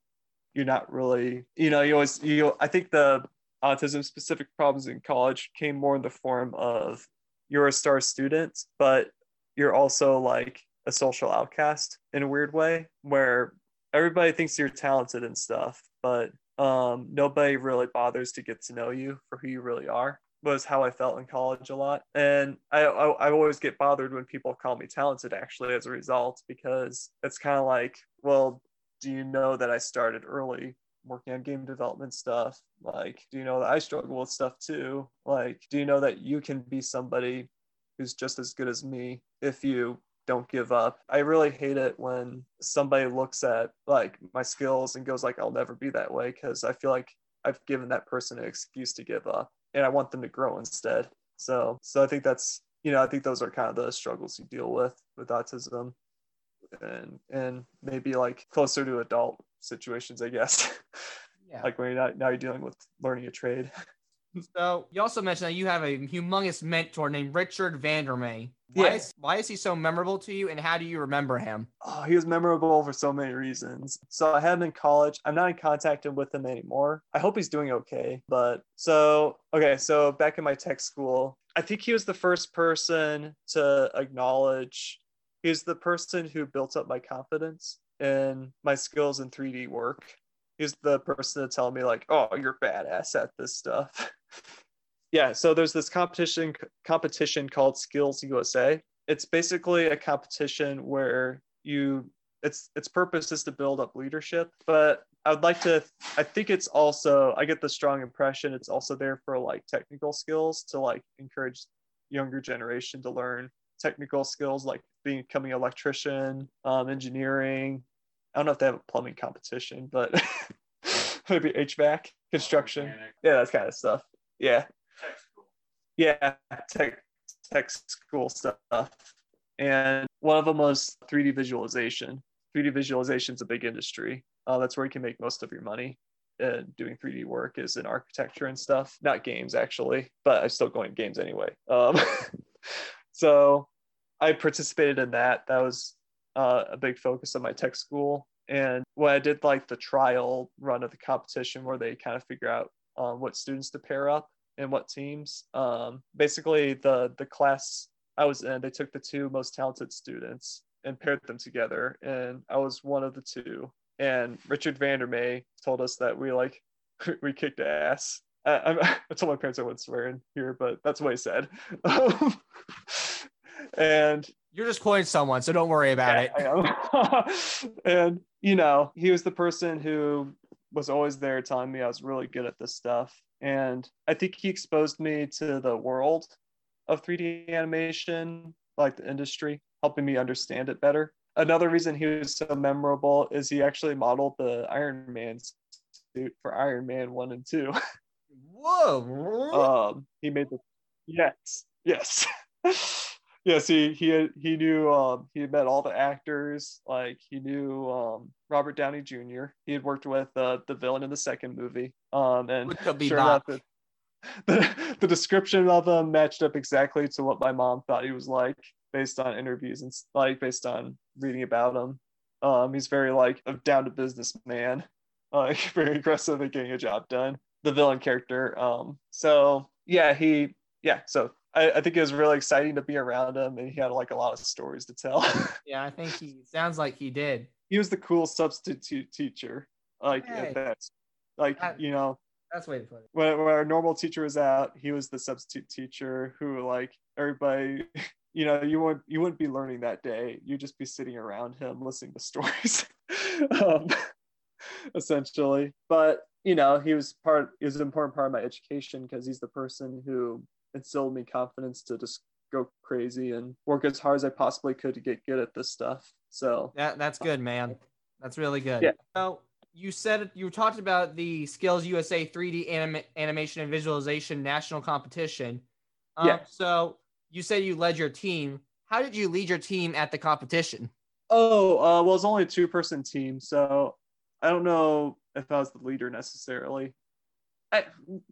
You're not really, you know, you always you. I think the autism specific problems in college came more in the form of you're a star student, but you're also like a social outcast in a weird way where everybody thinks you're talented and stuff, but um, nobody really bothers to get to know you for who you really are. Was how I felt in college a lot, and I I, I always get bothered when people call me talented. Actually, as a result, because it's kind of like, well, do you know that I started early working on game development stuff? Like, do you know that I struggle with stuff too? Like, do you know that you can be somebody who's just as good as me if you don't give up. I really hate it when somebody looks at like my skills and goes like I'll never be that way because I feel like I've given that person an excuse to give up and I want them to grow instead. So so I think that's you know I think those are kind of the struggles you deal with with autism and and maybe like closer to adult situations I guess. Yeah. like when you're not, now you're dealing with learning a trade. So you also mentioned that you have a humongous mentor named Richard Vandermeer. Why, Yeah. is, why is he so memorable to you, and how do you remember him? Oh, he was memorable for so many reasons. So I had him in college. I'm not in contact with him anymore. I hope he's doing okay. But so okay, so back in my tech school, I think he was the first person to acknowledge. He was the person who built up my confidence in my skills in 3D work. He's the person to tell me like, "Oh, you're badass at this stuff." yeah. So there's this competition competition called Skills USA it's basically a competition where you its its purpose is to build up leadership but i would like to i think it's also i get the strong impression it's also there for like technical skills to like encourage younger generation to learn technical skills like becoming an electrician um, engineering i don't know if they have a plumbing competition but maybe hvac construction yeah that kind of stuff yeah tech school. yeah tech tech school stuff and one of them was 3D visualization. 3D visualization is a big industry. Uh, that's where you can make most of your money. Uh, doing 3D work is in architecture and stuff, not games actually, but I'm still going games anyway. Um, so I participated in that. That was uh, a big focus of my tech school. And when I did like the trial run of the competition where they kind of figure out um, what students to pair up and what teams, um, basically the the class I was in, they took the two most talented students and paired them together, and I was one of the two. And Richard Vandermeer told us that we like we kicked ass. I, I, told my parents I wouldn't swear in here, but that's what he said. and you're just quoting someone, so don't worry about yeah, it. and you know, he was the person who was always there telling me I was really good at this stuff. And I think he exposed me to the world of 3D animation, like the industry, helping me understand it better. Another reason he was so memorable is he actually modeled the Iron Man suit for Iron Man 1 and 2. Whoa. um, he made the yes, yes. yes, he he he knew um he had met all the actors. Like he knew um Robert Downey Jr. He had worked with uh, the villain in the second movie. Um and sure enough, the, the, the description of him matched up exactly to what my mom thought he was like based on interviews and like based on reading about him. Um, he's very like a down to business man, like very aggressive at getting a job done. The villain character. Um, so yeah, he yeah. So I, I, think it was really exciting to be around him, and he had like a lot of stories to tell. yeah, I think he sounds like he did. He was the cool substitute teacher, like hey. that's like that, you know. That's way to put it. When, when our normal teacher was out, he was the substitute teacher who like everybody. You know, you wouldn't you wouldn't be learning that day. You'd just be sitting around him listening to stories. um, essentially. But you know, he was part he was an important part of my education because he's the person who instilled me confidence to just go crazy and work as hard as I possibly could to get good at this stuff. So that that's good, man. That's really good. Yeah. So you said you talked about the Skills USA 3D anim- animation and visualization national competition. Um, yeah. So you said you led your team. How did you lead your team at the competition? Oh, uh, well, it's only a two person team. So I don't know if I was the leader necessarily.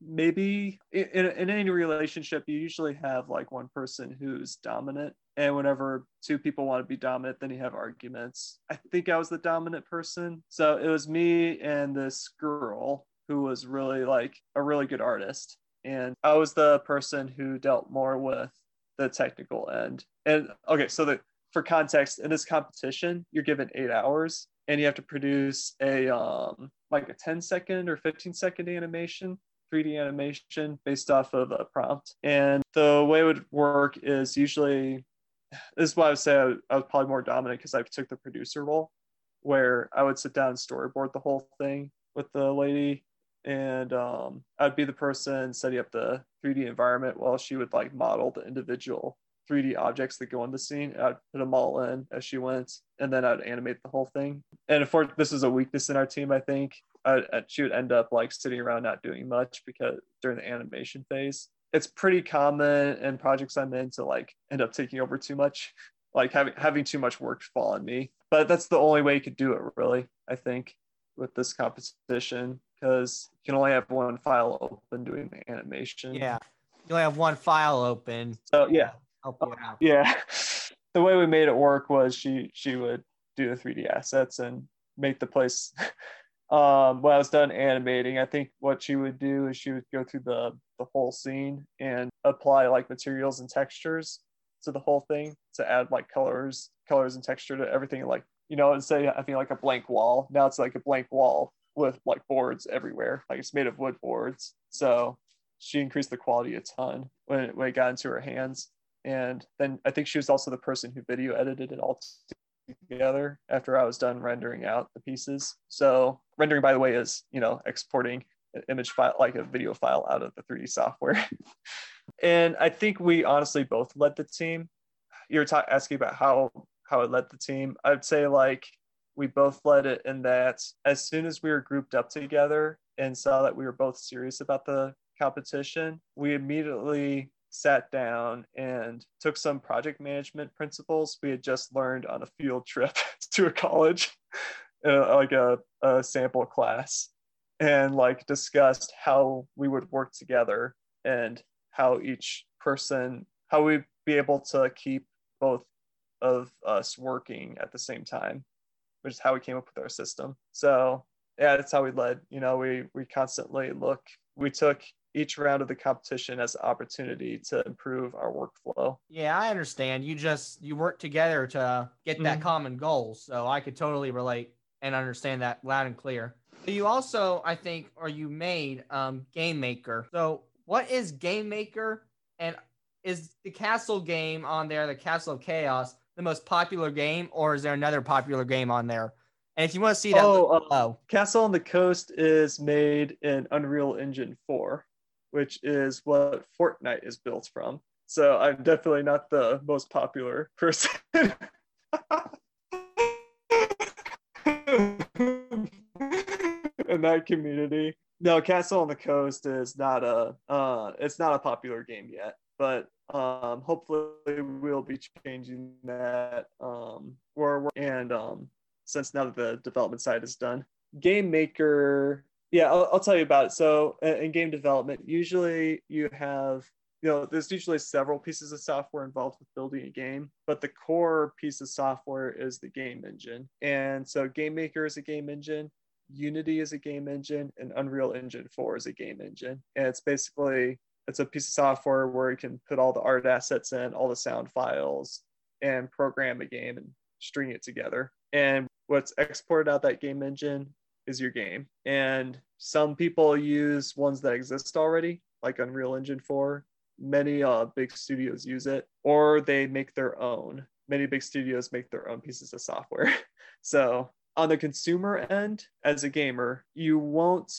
Maybe in, in any relationship, you usually have like one person who's dominant. And whenever two people want to be dominant, then you have arguments. I think I was the dominant person. So it was me and this girl who was really like a really good artist. And I was the person who dealt more with the technical end. And okay, so the for context, in this competition, you're given eight hours and you have to produce a um, like a 10 second or 15 second animation 3d animation based off of a prompt. And the way it would work is usually this is why i would say i, I was probably more dominant because i took the producer role where i would sit down and storyboard the whole thing with the lady. And um, i'd be the person setting up the 3d environment while she would like model the individual 3D objects that go in the scene. I'd put them all in as she went, and then I'd animate the whole thing. And if this is a weakness in our team, I think I, she would end up like sitting around not doing much because during the animation phase, it's pretty common in projects I'm in to like end up taking over too much, like having having too much work fall on me. But that's the only way you could do it, really. I think with this competition because you can only have one file open doing the animation. Yeah, you only have one file open. So yeah, help you out. Yeah. The way we made it work was she she would do the 3D assets and make the place um when I was done animating, I think what she would do is she would go through the the whole scene and apply like materials and textures to the whole thing to add like colors, colors and texture to everything. Like, you know, and say I think like a blank wall. Now it's like a blank wall with like boards everywhere. Like it's made of wood boards. So she increased the quality a ton when it, when it got into her hands. And then I think she was also the person who video edited it all together after I was done rendering out the pieces. So rendering, by the way, is you know exporting an image file like a video file out of the 3D software. and I think we honestly both led the team. You're ta- asking about how how it led the team. I'd say like we both led it in that as soon as we were grouped up together and saw that we were both serious about the competition, we immediately sat down and took some project management principles we had just learned on a field trip to a college, uh, like a, a sample class, and like discussed how we would work together and how each person, how we'd be able to keep both of us working at the same time, which is how we came up with our system. So yeah, that's how we led. You know, we we constantly look. We took each round of the competition as an opportunity to improve our workflow. Yeah, I understand. You just you work together to get that Mhm. common goal. So I could totally relate and understand that loud and clear. You also, I think, or you made um, Game Maker. So what is Game Maker, and is the Castle game on there, the Castle of Chaos, the most popular game, or is there another popular game on there? And if you want to see that, Oh, uh. Castle on the Coast is made in Unreal Engine 4, which is what Fortnite is built from. So I'm definitely not the most popular person. in that community. No, Castle on the Coast is not a uh it's not a popular game yet, but um hopefully we'll be changing that um we're- and um since now that the development side is done. Game Maker, yeah, I'll, I'll tell you about it. So in, in game development, usually you have, you know, there's usually several pieces of software involved with building a game, but the core piece of software is the game engine. And so Game Maker is a game engine, Unity is a game engine, and Unreal Engine 4 is a game engine. And it's basically it's a piece of software where you can put all the art assets in, all the sound files, and program a game and string it together. And what's exported out that game engine is your game. And some people use ones that exist already, like Unreal Engine 4. Many uh, big studios use it, or they make their own. Many big studios make their own pieces of software. so, on the consumer end, as a gamer, you won't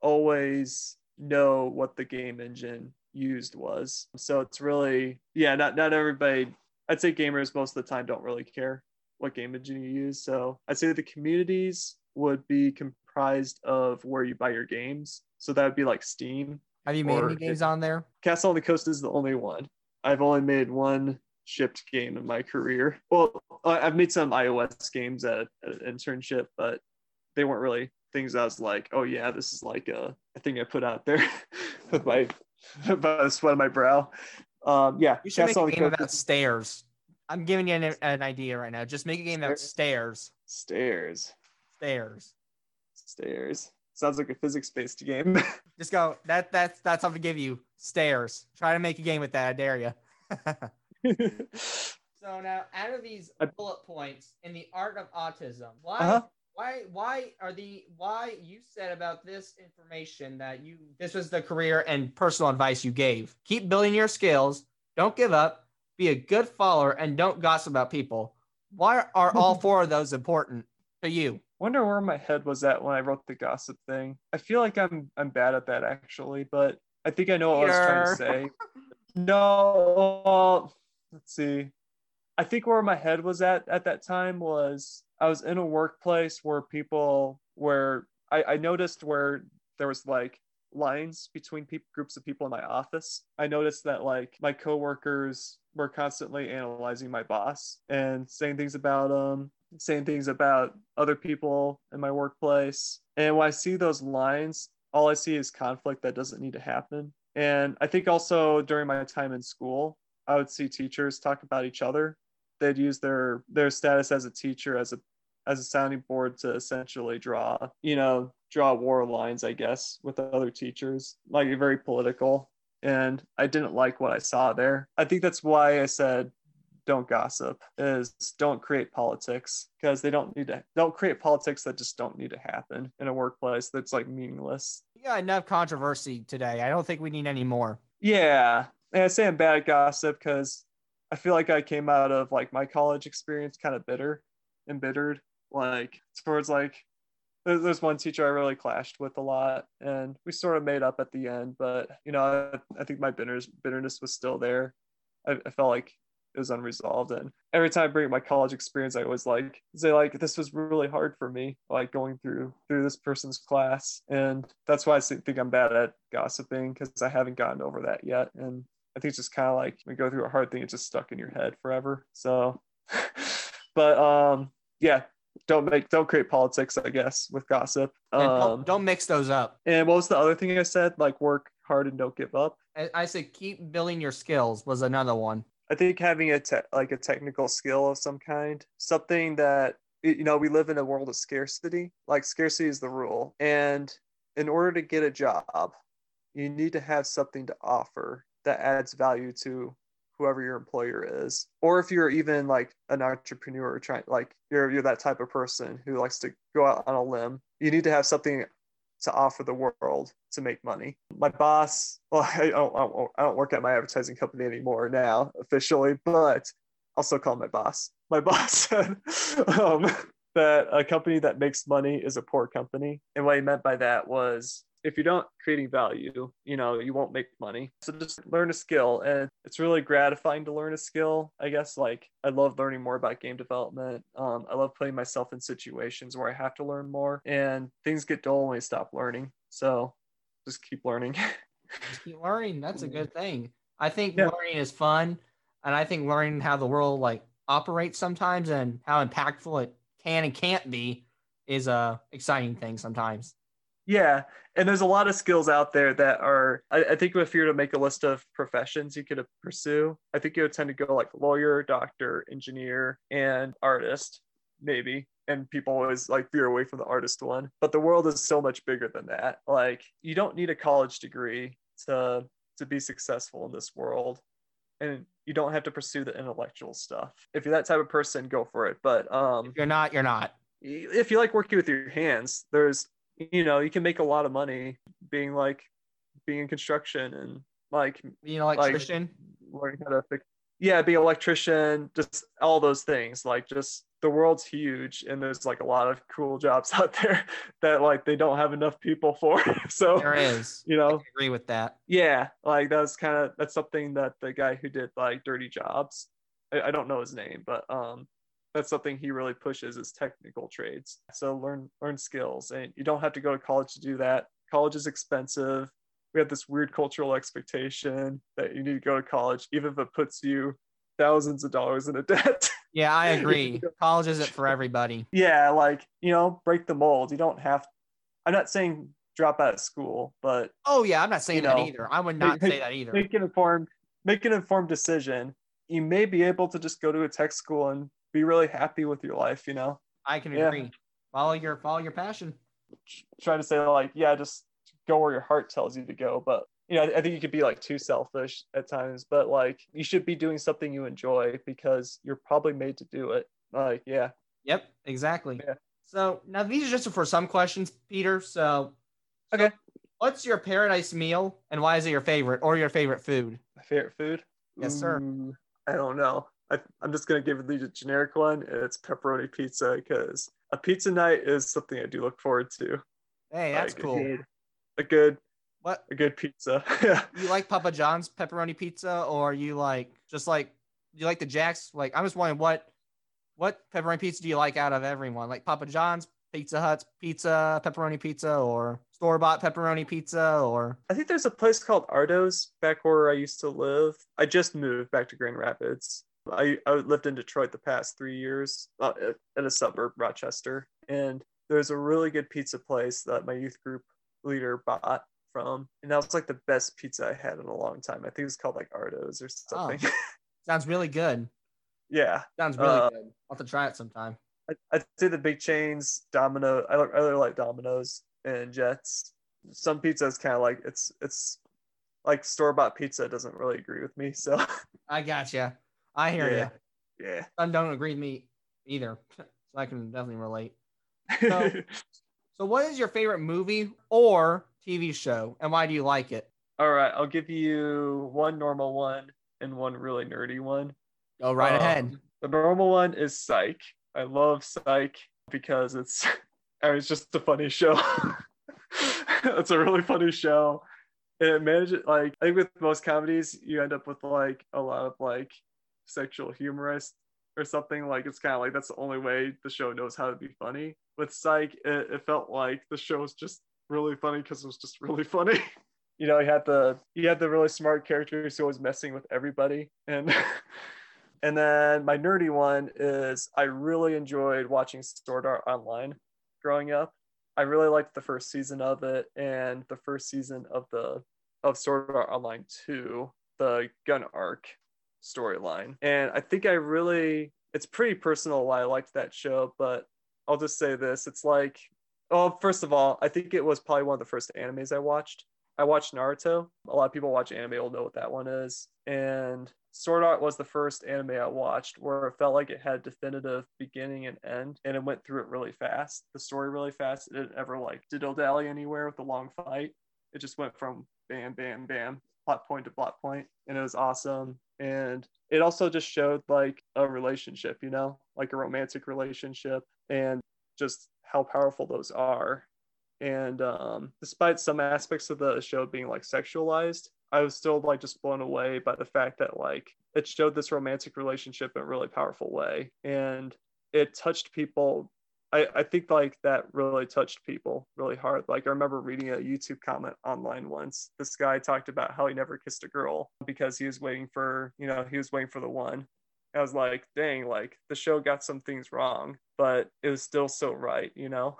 always know what the game engine used was. So, it's really, yeah, not, not everybody, I'd say gamers most of the time don't really care what game engine you use. So I'd say the communities would be comprised of where you buy your games. So that would be like Steam. Have you made any games it- on there? Castle on the Coast is the only one. I've only made one shipped game in my career. Well, I've made some iOS games at, at an internship, but they weren't really things I was like, oh yeah, this is like a, a thing I put out there with my by the sweat of my brow. Um, yeah, You should Castle on make a the game Coast about stairs. I'm giving you an, an idea right now. Just make a game about stairs. stairs. Stairs. Stairs. Sounds like a physics-based game. Just go. That that's that's all to give you. Stairs. Try to make a game with that. I dare you. so now, out of these bullet points in the art of autism, why Uh-huh. why why are the why you said about this information that you this was the career and personal advice you gave? Keep building your skills. Don't give up. Be a good follower and don't gossip about people. Why are all four of those important to you? Wonder where my head was at when I wrote the gossip thing. I feel like I'm I'm bad at that actually, but I think I know what I was trying to say. No, let's see. I think where my head was at at that time was I was in a workplace where people where I, I noticed where there was like lines between peop groups of people in my office. I noticed that like my coworkers were constantly analyzing my boss and saying things about him, saying things about other people in my workplace. And when I see those lines, all I see is conflict that doesn't need to happen. And I think also during my time in school, I would see teachers talk about each other. They'd use their their status as a teacher as a as a sounding board to essentially draw, you know, draw war lines, I guess, with other teachers, like very political. And I didn't like what I saw there. I think that's why I said don't gossip is don't create politics because they don't need to don't create politics that just don't need to happen in a workplace that's like meaningless got enough controversy today. I don't think we need any more. yeah and i say i'm bad at gossip because i feel like i came out of like my college experience kind of bitter embittered like towards like there's one teacher i really clashed with a lot and we sort of made up at the end but you know i, I think my bitterness bitterness was still there I, I felt like it was unresolved and every time i bring up my college experience i always like say like this was really hard for me like going through through this person's class and that's why i think i'm bad at gossiping because i haven't gotten over that yet and I think it's just kind of like when you go through a hard thing, it's just stuck in your head forever. So, but um, yeah, don't make don't create politics, I guess, with gossip. And Um, don't, don't mix those up. and what was the other thing I said? Like work hard and don't give up. I, I said keep building your skills was another one. I think having a te- like a technical skill of some kind, something that you know, we live in a world of scarcity. Like scarcity is the rule, and in order to get a job, you need to have something to offer that adds value to whoever your employer is. Or if you're even like an entrepreneur trying like you're you're that type of person who likes to go out on a limb, you need to have something to offer the world to make money. My boss, well, I don't, I don't, work at my advertising company anymore now officially, but I'll still call my boss. My boss said um, that a company that makes money is a poor company. And what he meant by that was if you don't creating value, you know, you won't make money. So just learn a skill. And it's really gratifying to learn a skill. I guess like I love learning more about game development. Um, I love putting myself in situations where I have to learn more and things get dull when I stop learning. So just keep learning. Just keep learning. That's a good thing. I think Yeah. learning is fun, and I think learning how the world like operates sometimes and how impactful it can and can't be is a exciting thing sometimes. Yeah, and there's a lot of skills out there that are. I, I think if you were to make a list of professions you could pursue, I think you would tend to go like lawyer, doctor, engineer, and artist, maybe. And people always like veer away from the artist one. But the world is so much bigger than that. Like you don't need a college degree to to be successful in this world, and you don't have to pursue the intellectual stuff. If you're that type of person, go for it. But um, If you're not, you're not. if you like working with your hands, there's you know you can make a lot of money being like being in construction and like Being an electrician. learning how to fix. Yeah, be an electrician, just all those things. Like just the world's huge and there's like a lot of cool jobs out there that like they don't have enough people for. so there is. you know, can agree with that. yeah, like that's kind of that's something that the guy who did like Dirty Jobs, I, I don't know his name, but um, that's something he really pushes is technical trades. So learn learn skills, and you don't have to go to college to do that. College is expensive. We have this weird cultural expectation that you need to go to college, even if it puts you thousands of dollars in a debt. Yeah, I agree. College isn't for everybody. yeah, like you know, break the mold. You don't have. I'm not saying drop out of school, but Oh yeah, I'm not saying that know, either. I would not make- say that either. make an informed make an informed decision you may be able to just go to a tech school and be really happy with your life you know I can yeah. agree. Follow your follow your passion. try to say like yeah just go where your heart tells you to go but you know I, think you could be like too selfish at times but like you should be doing something you enjoy because you're probably made to do it like yeah Yep, exactly. Yeah. So now these are just for some questions, Peter. So, so Okay. what's your paradise meal and why is it your favorite or your favorite food? my favorite food Yes, sir. Ooh, i don't know I, i'm just going to give the generic one it's pepperoni pizza because a pizza night is something i do look forward to Hey, that's Like, cool. a good, a good What a good pizza. yeah. you like Papa John's pepperoni pizza or you like just like you like the Jack's? Like I'm just wondering what what pepperoni pizza do you like out of everyone? Like Papa John's, Pizza Hut's pizza, pepperoni pizza, or store bought pepperoni pizza, or I think there's a place called Ardo's back where I used to live. I just moved back to Grand Rapids. I, I lived in Detroit the past three years uh, in a suburb, Rochester. And there's a really good pizza place that my youth group leader bought from. And that was like the best pizza I had in a long time. I think it's called like Ardo's or something. sounds really good. yeah. Sounds really Uh, good. I'll have to try it sometime. I, I'd say the big chains, Domino. I, like- I really like Domino's and Jets. Some pizza is kind of like it's it's like store bought pizza doesn't really agree with me. So I gotcha. I hear yeah, you. yeah. I don't agree with me either. So I can definitely relate. So- So what is your favorite movie or TV show and why do you like it? All right, I'll give you one normal one and one really nerdy one. Go right Um, ahead. The normal one is Psych. I love Psych because it's I mean, it's just a funny show. it's a really funny show. And it manages like I think with most comedies you end up with like a lot of like sexual humorist or something like it's kind of like that's the only way the show knows how to be funny. With Psych, it, it felt like the show was just really funny because it was just really funny. you know, he had the he had the really smart characters who was messing with everybody. And and then my nerdy one is I really enjoyed watching Sword Art Online growing up. I really liked the first season of it and the first season of the of Sword Art Online 2, the gun arc storyline. And I think I really it's pretty personal why I liked that show, but I'll just say this. It's like oh, first of all, I think it was probably one of the first animes I watched. I watched Naruto. A lot of people watch anime will know what that one is. And Sword Art was the first anime I watched where it felt like it had definitive beginning and end, and it went through it really fast. The story really fast. It didn't ever like diddle dally anywhere with the long fight. It just went from bam, bam, bam, plot point to plot point, and it was awesome. And it also just showed like a relationship, you know, like a romantic relationship, and just how powerful those are. And um, despite some aspects of the show being like sexualized, I was still like just blown away by the fact that like it showed this romantic relationship in a really powerful way. And it touched people. I, I think like that really touched people really hard. Like I remember reading a YouTube comment online once. This guy talked about how he never kissed a girl because he was waiting for, you know, he was waiting for the one. I was like, dang, like the show got some things wrong, but it was still so right, you know?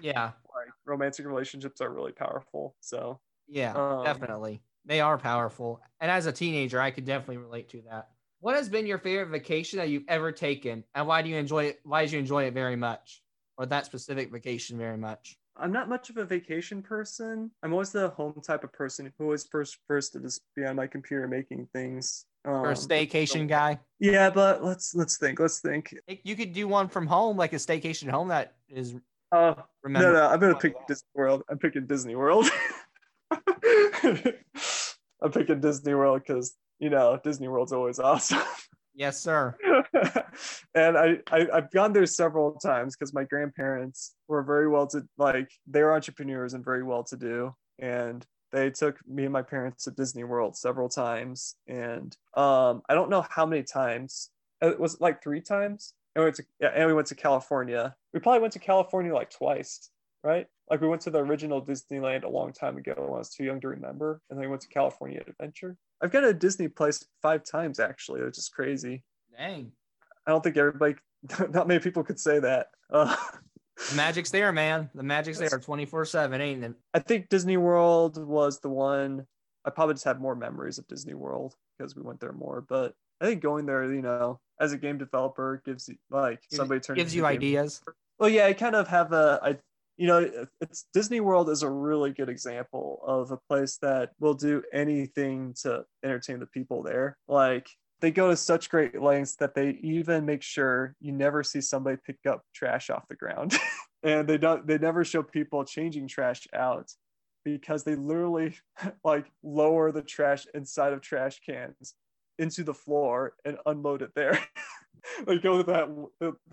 Yeah. like romantic relationships are really powerful. So Yeah, Um, definitely. They are powerful. And as a teenager, I could definitely relate to that. What has been your favorite vacation that you've ever taken? And why do you enjoy it? Why do you enjoy it very much? Or that specific vacation very much? I'm not much of a vacation person. I'm always the home type of person who always first first to just be on my computer making things. Um, Or a staycation guy? Yeah, but let's let's think. Let's think. You could do one from home, like a staycation home that is Uh, no, no, I'm gonna pick Disney World. I'm picking Disney World. I'm picking Disney World because you know Disney World's always awesome. Yes, sir. and I, I I've gone there several times because my grandparents were very well to like they were entrepreneurs and very well to do, and they took me and my parents to Disney World several times, and um I don't know how many times it was like three times. And we went to yeah, and we went to California. We probably went to California like twice, right? Like we went to the original Disneyland a long time ago when I was too young to remember, and then we went to California Adventure. I've got a Disney place five times actually, which is crazy. Dang. I don't think everybody, not many people could say that. Uh, The magic's there, man. The magic's there 24 7, ain't it? I think Disney World was the one. I probably just have more memories of Disney World because we went there more. But I think going there, you know, as a game developer, gives you like somebody turns Gives you into a game- ideas. Well, yeah, I kind of have a, I, you know, it's Disney World is a really good example of a place that will do anything to entertain the people there. Like they go to such great lengths that they even make sure you never see somebody pick up trash off the ground, and they don't, they never show people changing trash out because they literally like lower the trash inside of trash cans into the floor and unload it there. they go to that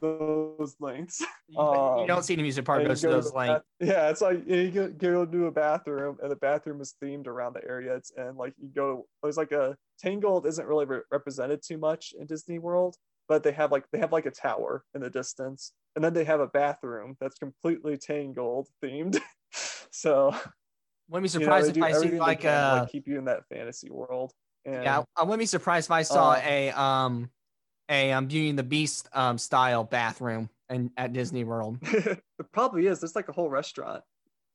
those lengths. You, you Um, don't see the music part and goes you to those like bath- yeah, it's like you go, go to a bathroom and the bathroom is themed around the area. It's and like you go, there's like a Tangled isn't really re- represented too much in Disney World, but they have like they have like a tower in the distance, and then they have a bathroom that's completely Tangled themed. so wouldn't be you know, surprised if I see like can to, uh like keep you in that fantasy world. And yeah, I wouldn't be surprised if I saw Uh, a um a um Beauty and the Beast um style bathroom and at Disney World. it probably is. There's like a whole restaurant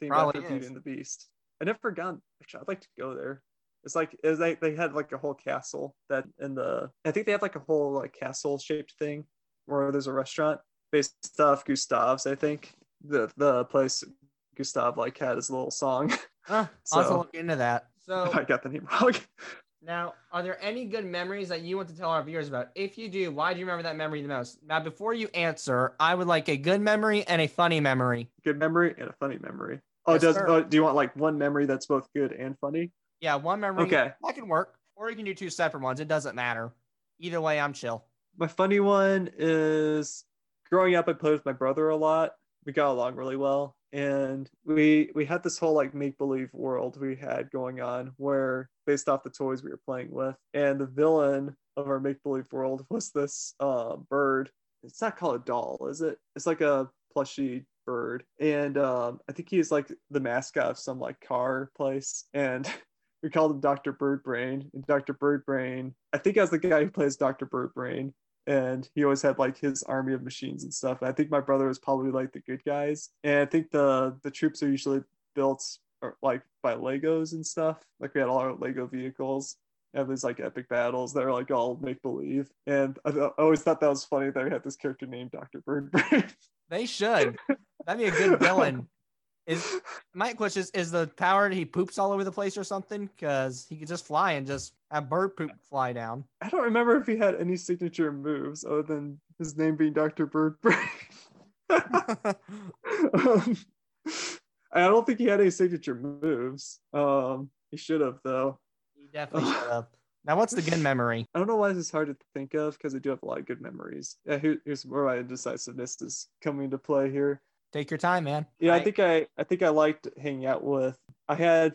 themed Probably after Beauty and the Beast. I never gone. Actually, I'd like to go there. It's like it's like they had like a whole castle that in the. I think they have like a whole like castle shaped thing where there's a restaurant based off Gustav's. I think the the place Gustav like had his little song. Huh, I'll have to look into that. So I got the name wrong. Now, are there any good memories that you want to tell our viewers about? If you do, why do you remember that memory the most? Now, before you answer, I would like a good memory and a funny memory. Good memory and a funny memory. Oh, Yes, does oh, do you want like one memory that's both good and funny? Yeah, one memory. Okay. That can work. Or you can do two separate ones. It doesn't matter. Either way, I'm chill. My funny one is growing up, I played with my brother a lot. We got along really well. And we we had this whole like make believe world we had going on where based off the toys we were playing with. And the villain of our make believe world was this uh, bird. It's not called a doll, is it? It's like a plushy Bird, and um, I think he's like the mascot of some like car place, and we called him Dr. Bird Brain. And Dr. Bird Brain, I think as the guy who plays Dr. Bird Brain, and he always had like his army of machines and stuff. And I think my brother was probably like the good guys, and I think the the troops are usually built or, like by Legos and stuff. Like we had all our Lego vehicles. And these like epic battles that are like all make believe, and I, th- I always thought that was funny that we had this character named Doctor Bird They should. That'd be a good villain. Is my question is is the power that he poops all over the place or something? Because he could just fly and just have bird poop fly down. I don't remember if he had any signature moves other than his name being Doctor Bird Brain. um, I don't think he had any signature moves. Um, he should have though. he definitely should have. Now, what's the good memory? I don't know why this is hard to think of because I do have a lot of good memories. Yeah, here, here's where my indecisiveness is coming into play here. Take your time, man. Yeah, I think I I think I liked hanging out with. I had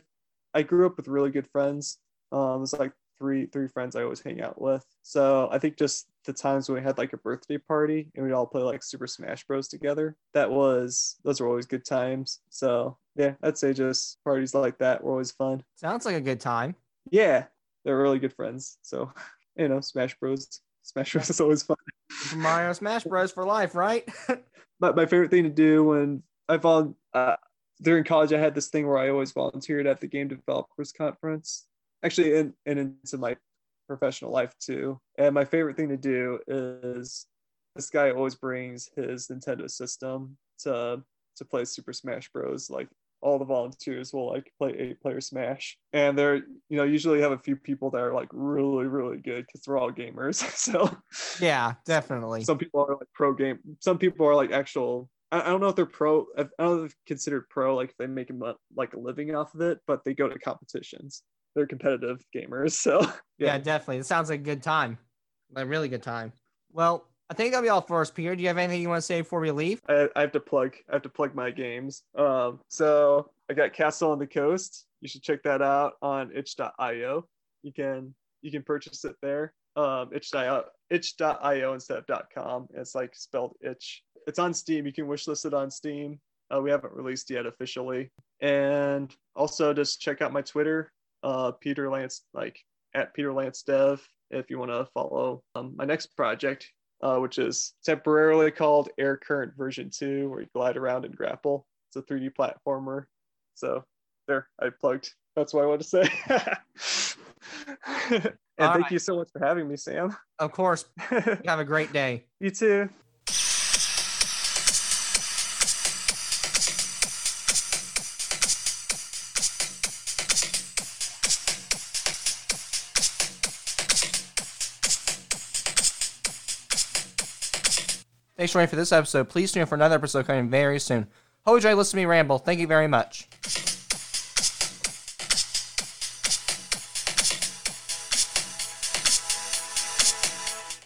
I grew up with really good friends. Um, it's like three three friends I always hang out with. So I think just the times when we had like a birthday party and we'd all play like Super Smash Bros together. That was those were always good times. So yeah, I'd say just parties like that were always fun. Sounds like a good time. Yeah, they're really good friends. So you know, Smash Bros. Smash Bros is always fun. Super Mario Smash Bros for life, right? But my favorite thing to do when I vol uh, during college, I had this thing where I always volunteered at the Game Developers Conference. Actually, and and into my professional life too. And my favorite thing to do is this guy always brings his Nintendo system to to play Super Smash Bros. Like all the volunteers will like play eight player Smash, and they're you know usually have a few people that are like really really good because they're all gamers. so yeah, definitely. some people are like pro game. Some people are like actual. I, I don't know if they're pro. I don't know if they're considered pro. Like if they make a, like a living off of it, but they go to competitions. They're competitive gamers. So yeah. yeah, definitely. It sounds like a good time. A really good time. Well, I think that'll be all for us, Peter. Do you have anything you want to say before we leave? I, I have to plug. I have to plug my games. Um, so I got Castle on the Coast. You should check that out on itch.io. You can you can purchase it there. Um, itch.io, itch.io instead of .com. It's like spelled itch. It's on Steam. You can wishlist it on Steam. Uh, we haven't released yet officially. And also just check out my Twitter, uh, Peter Lance, like at Peter Lance Dev, if you want to follow um, my next project, uh, which is temporarily called Air Current Version 2, where you glide around and grapple. It's a 3D platformer. So there, I plugged. That's what I want to say. and All thank right. you so much for having me, Sam. Of course. Have a great day. you too. Thanks for joining for this episode. Please tune in for another episode coming very soon. Hope you enjoy listening to me ramble. Thank you very much.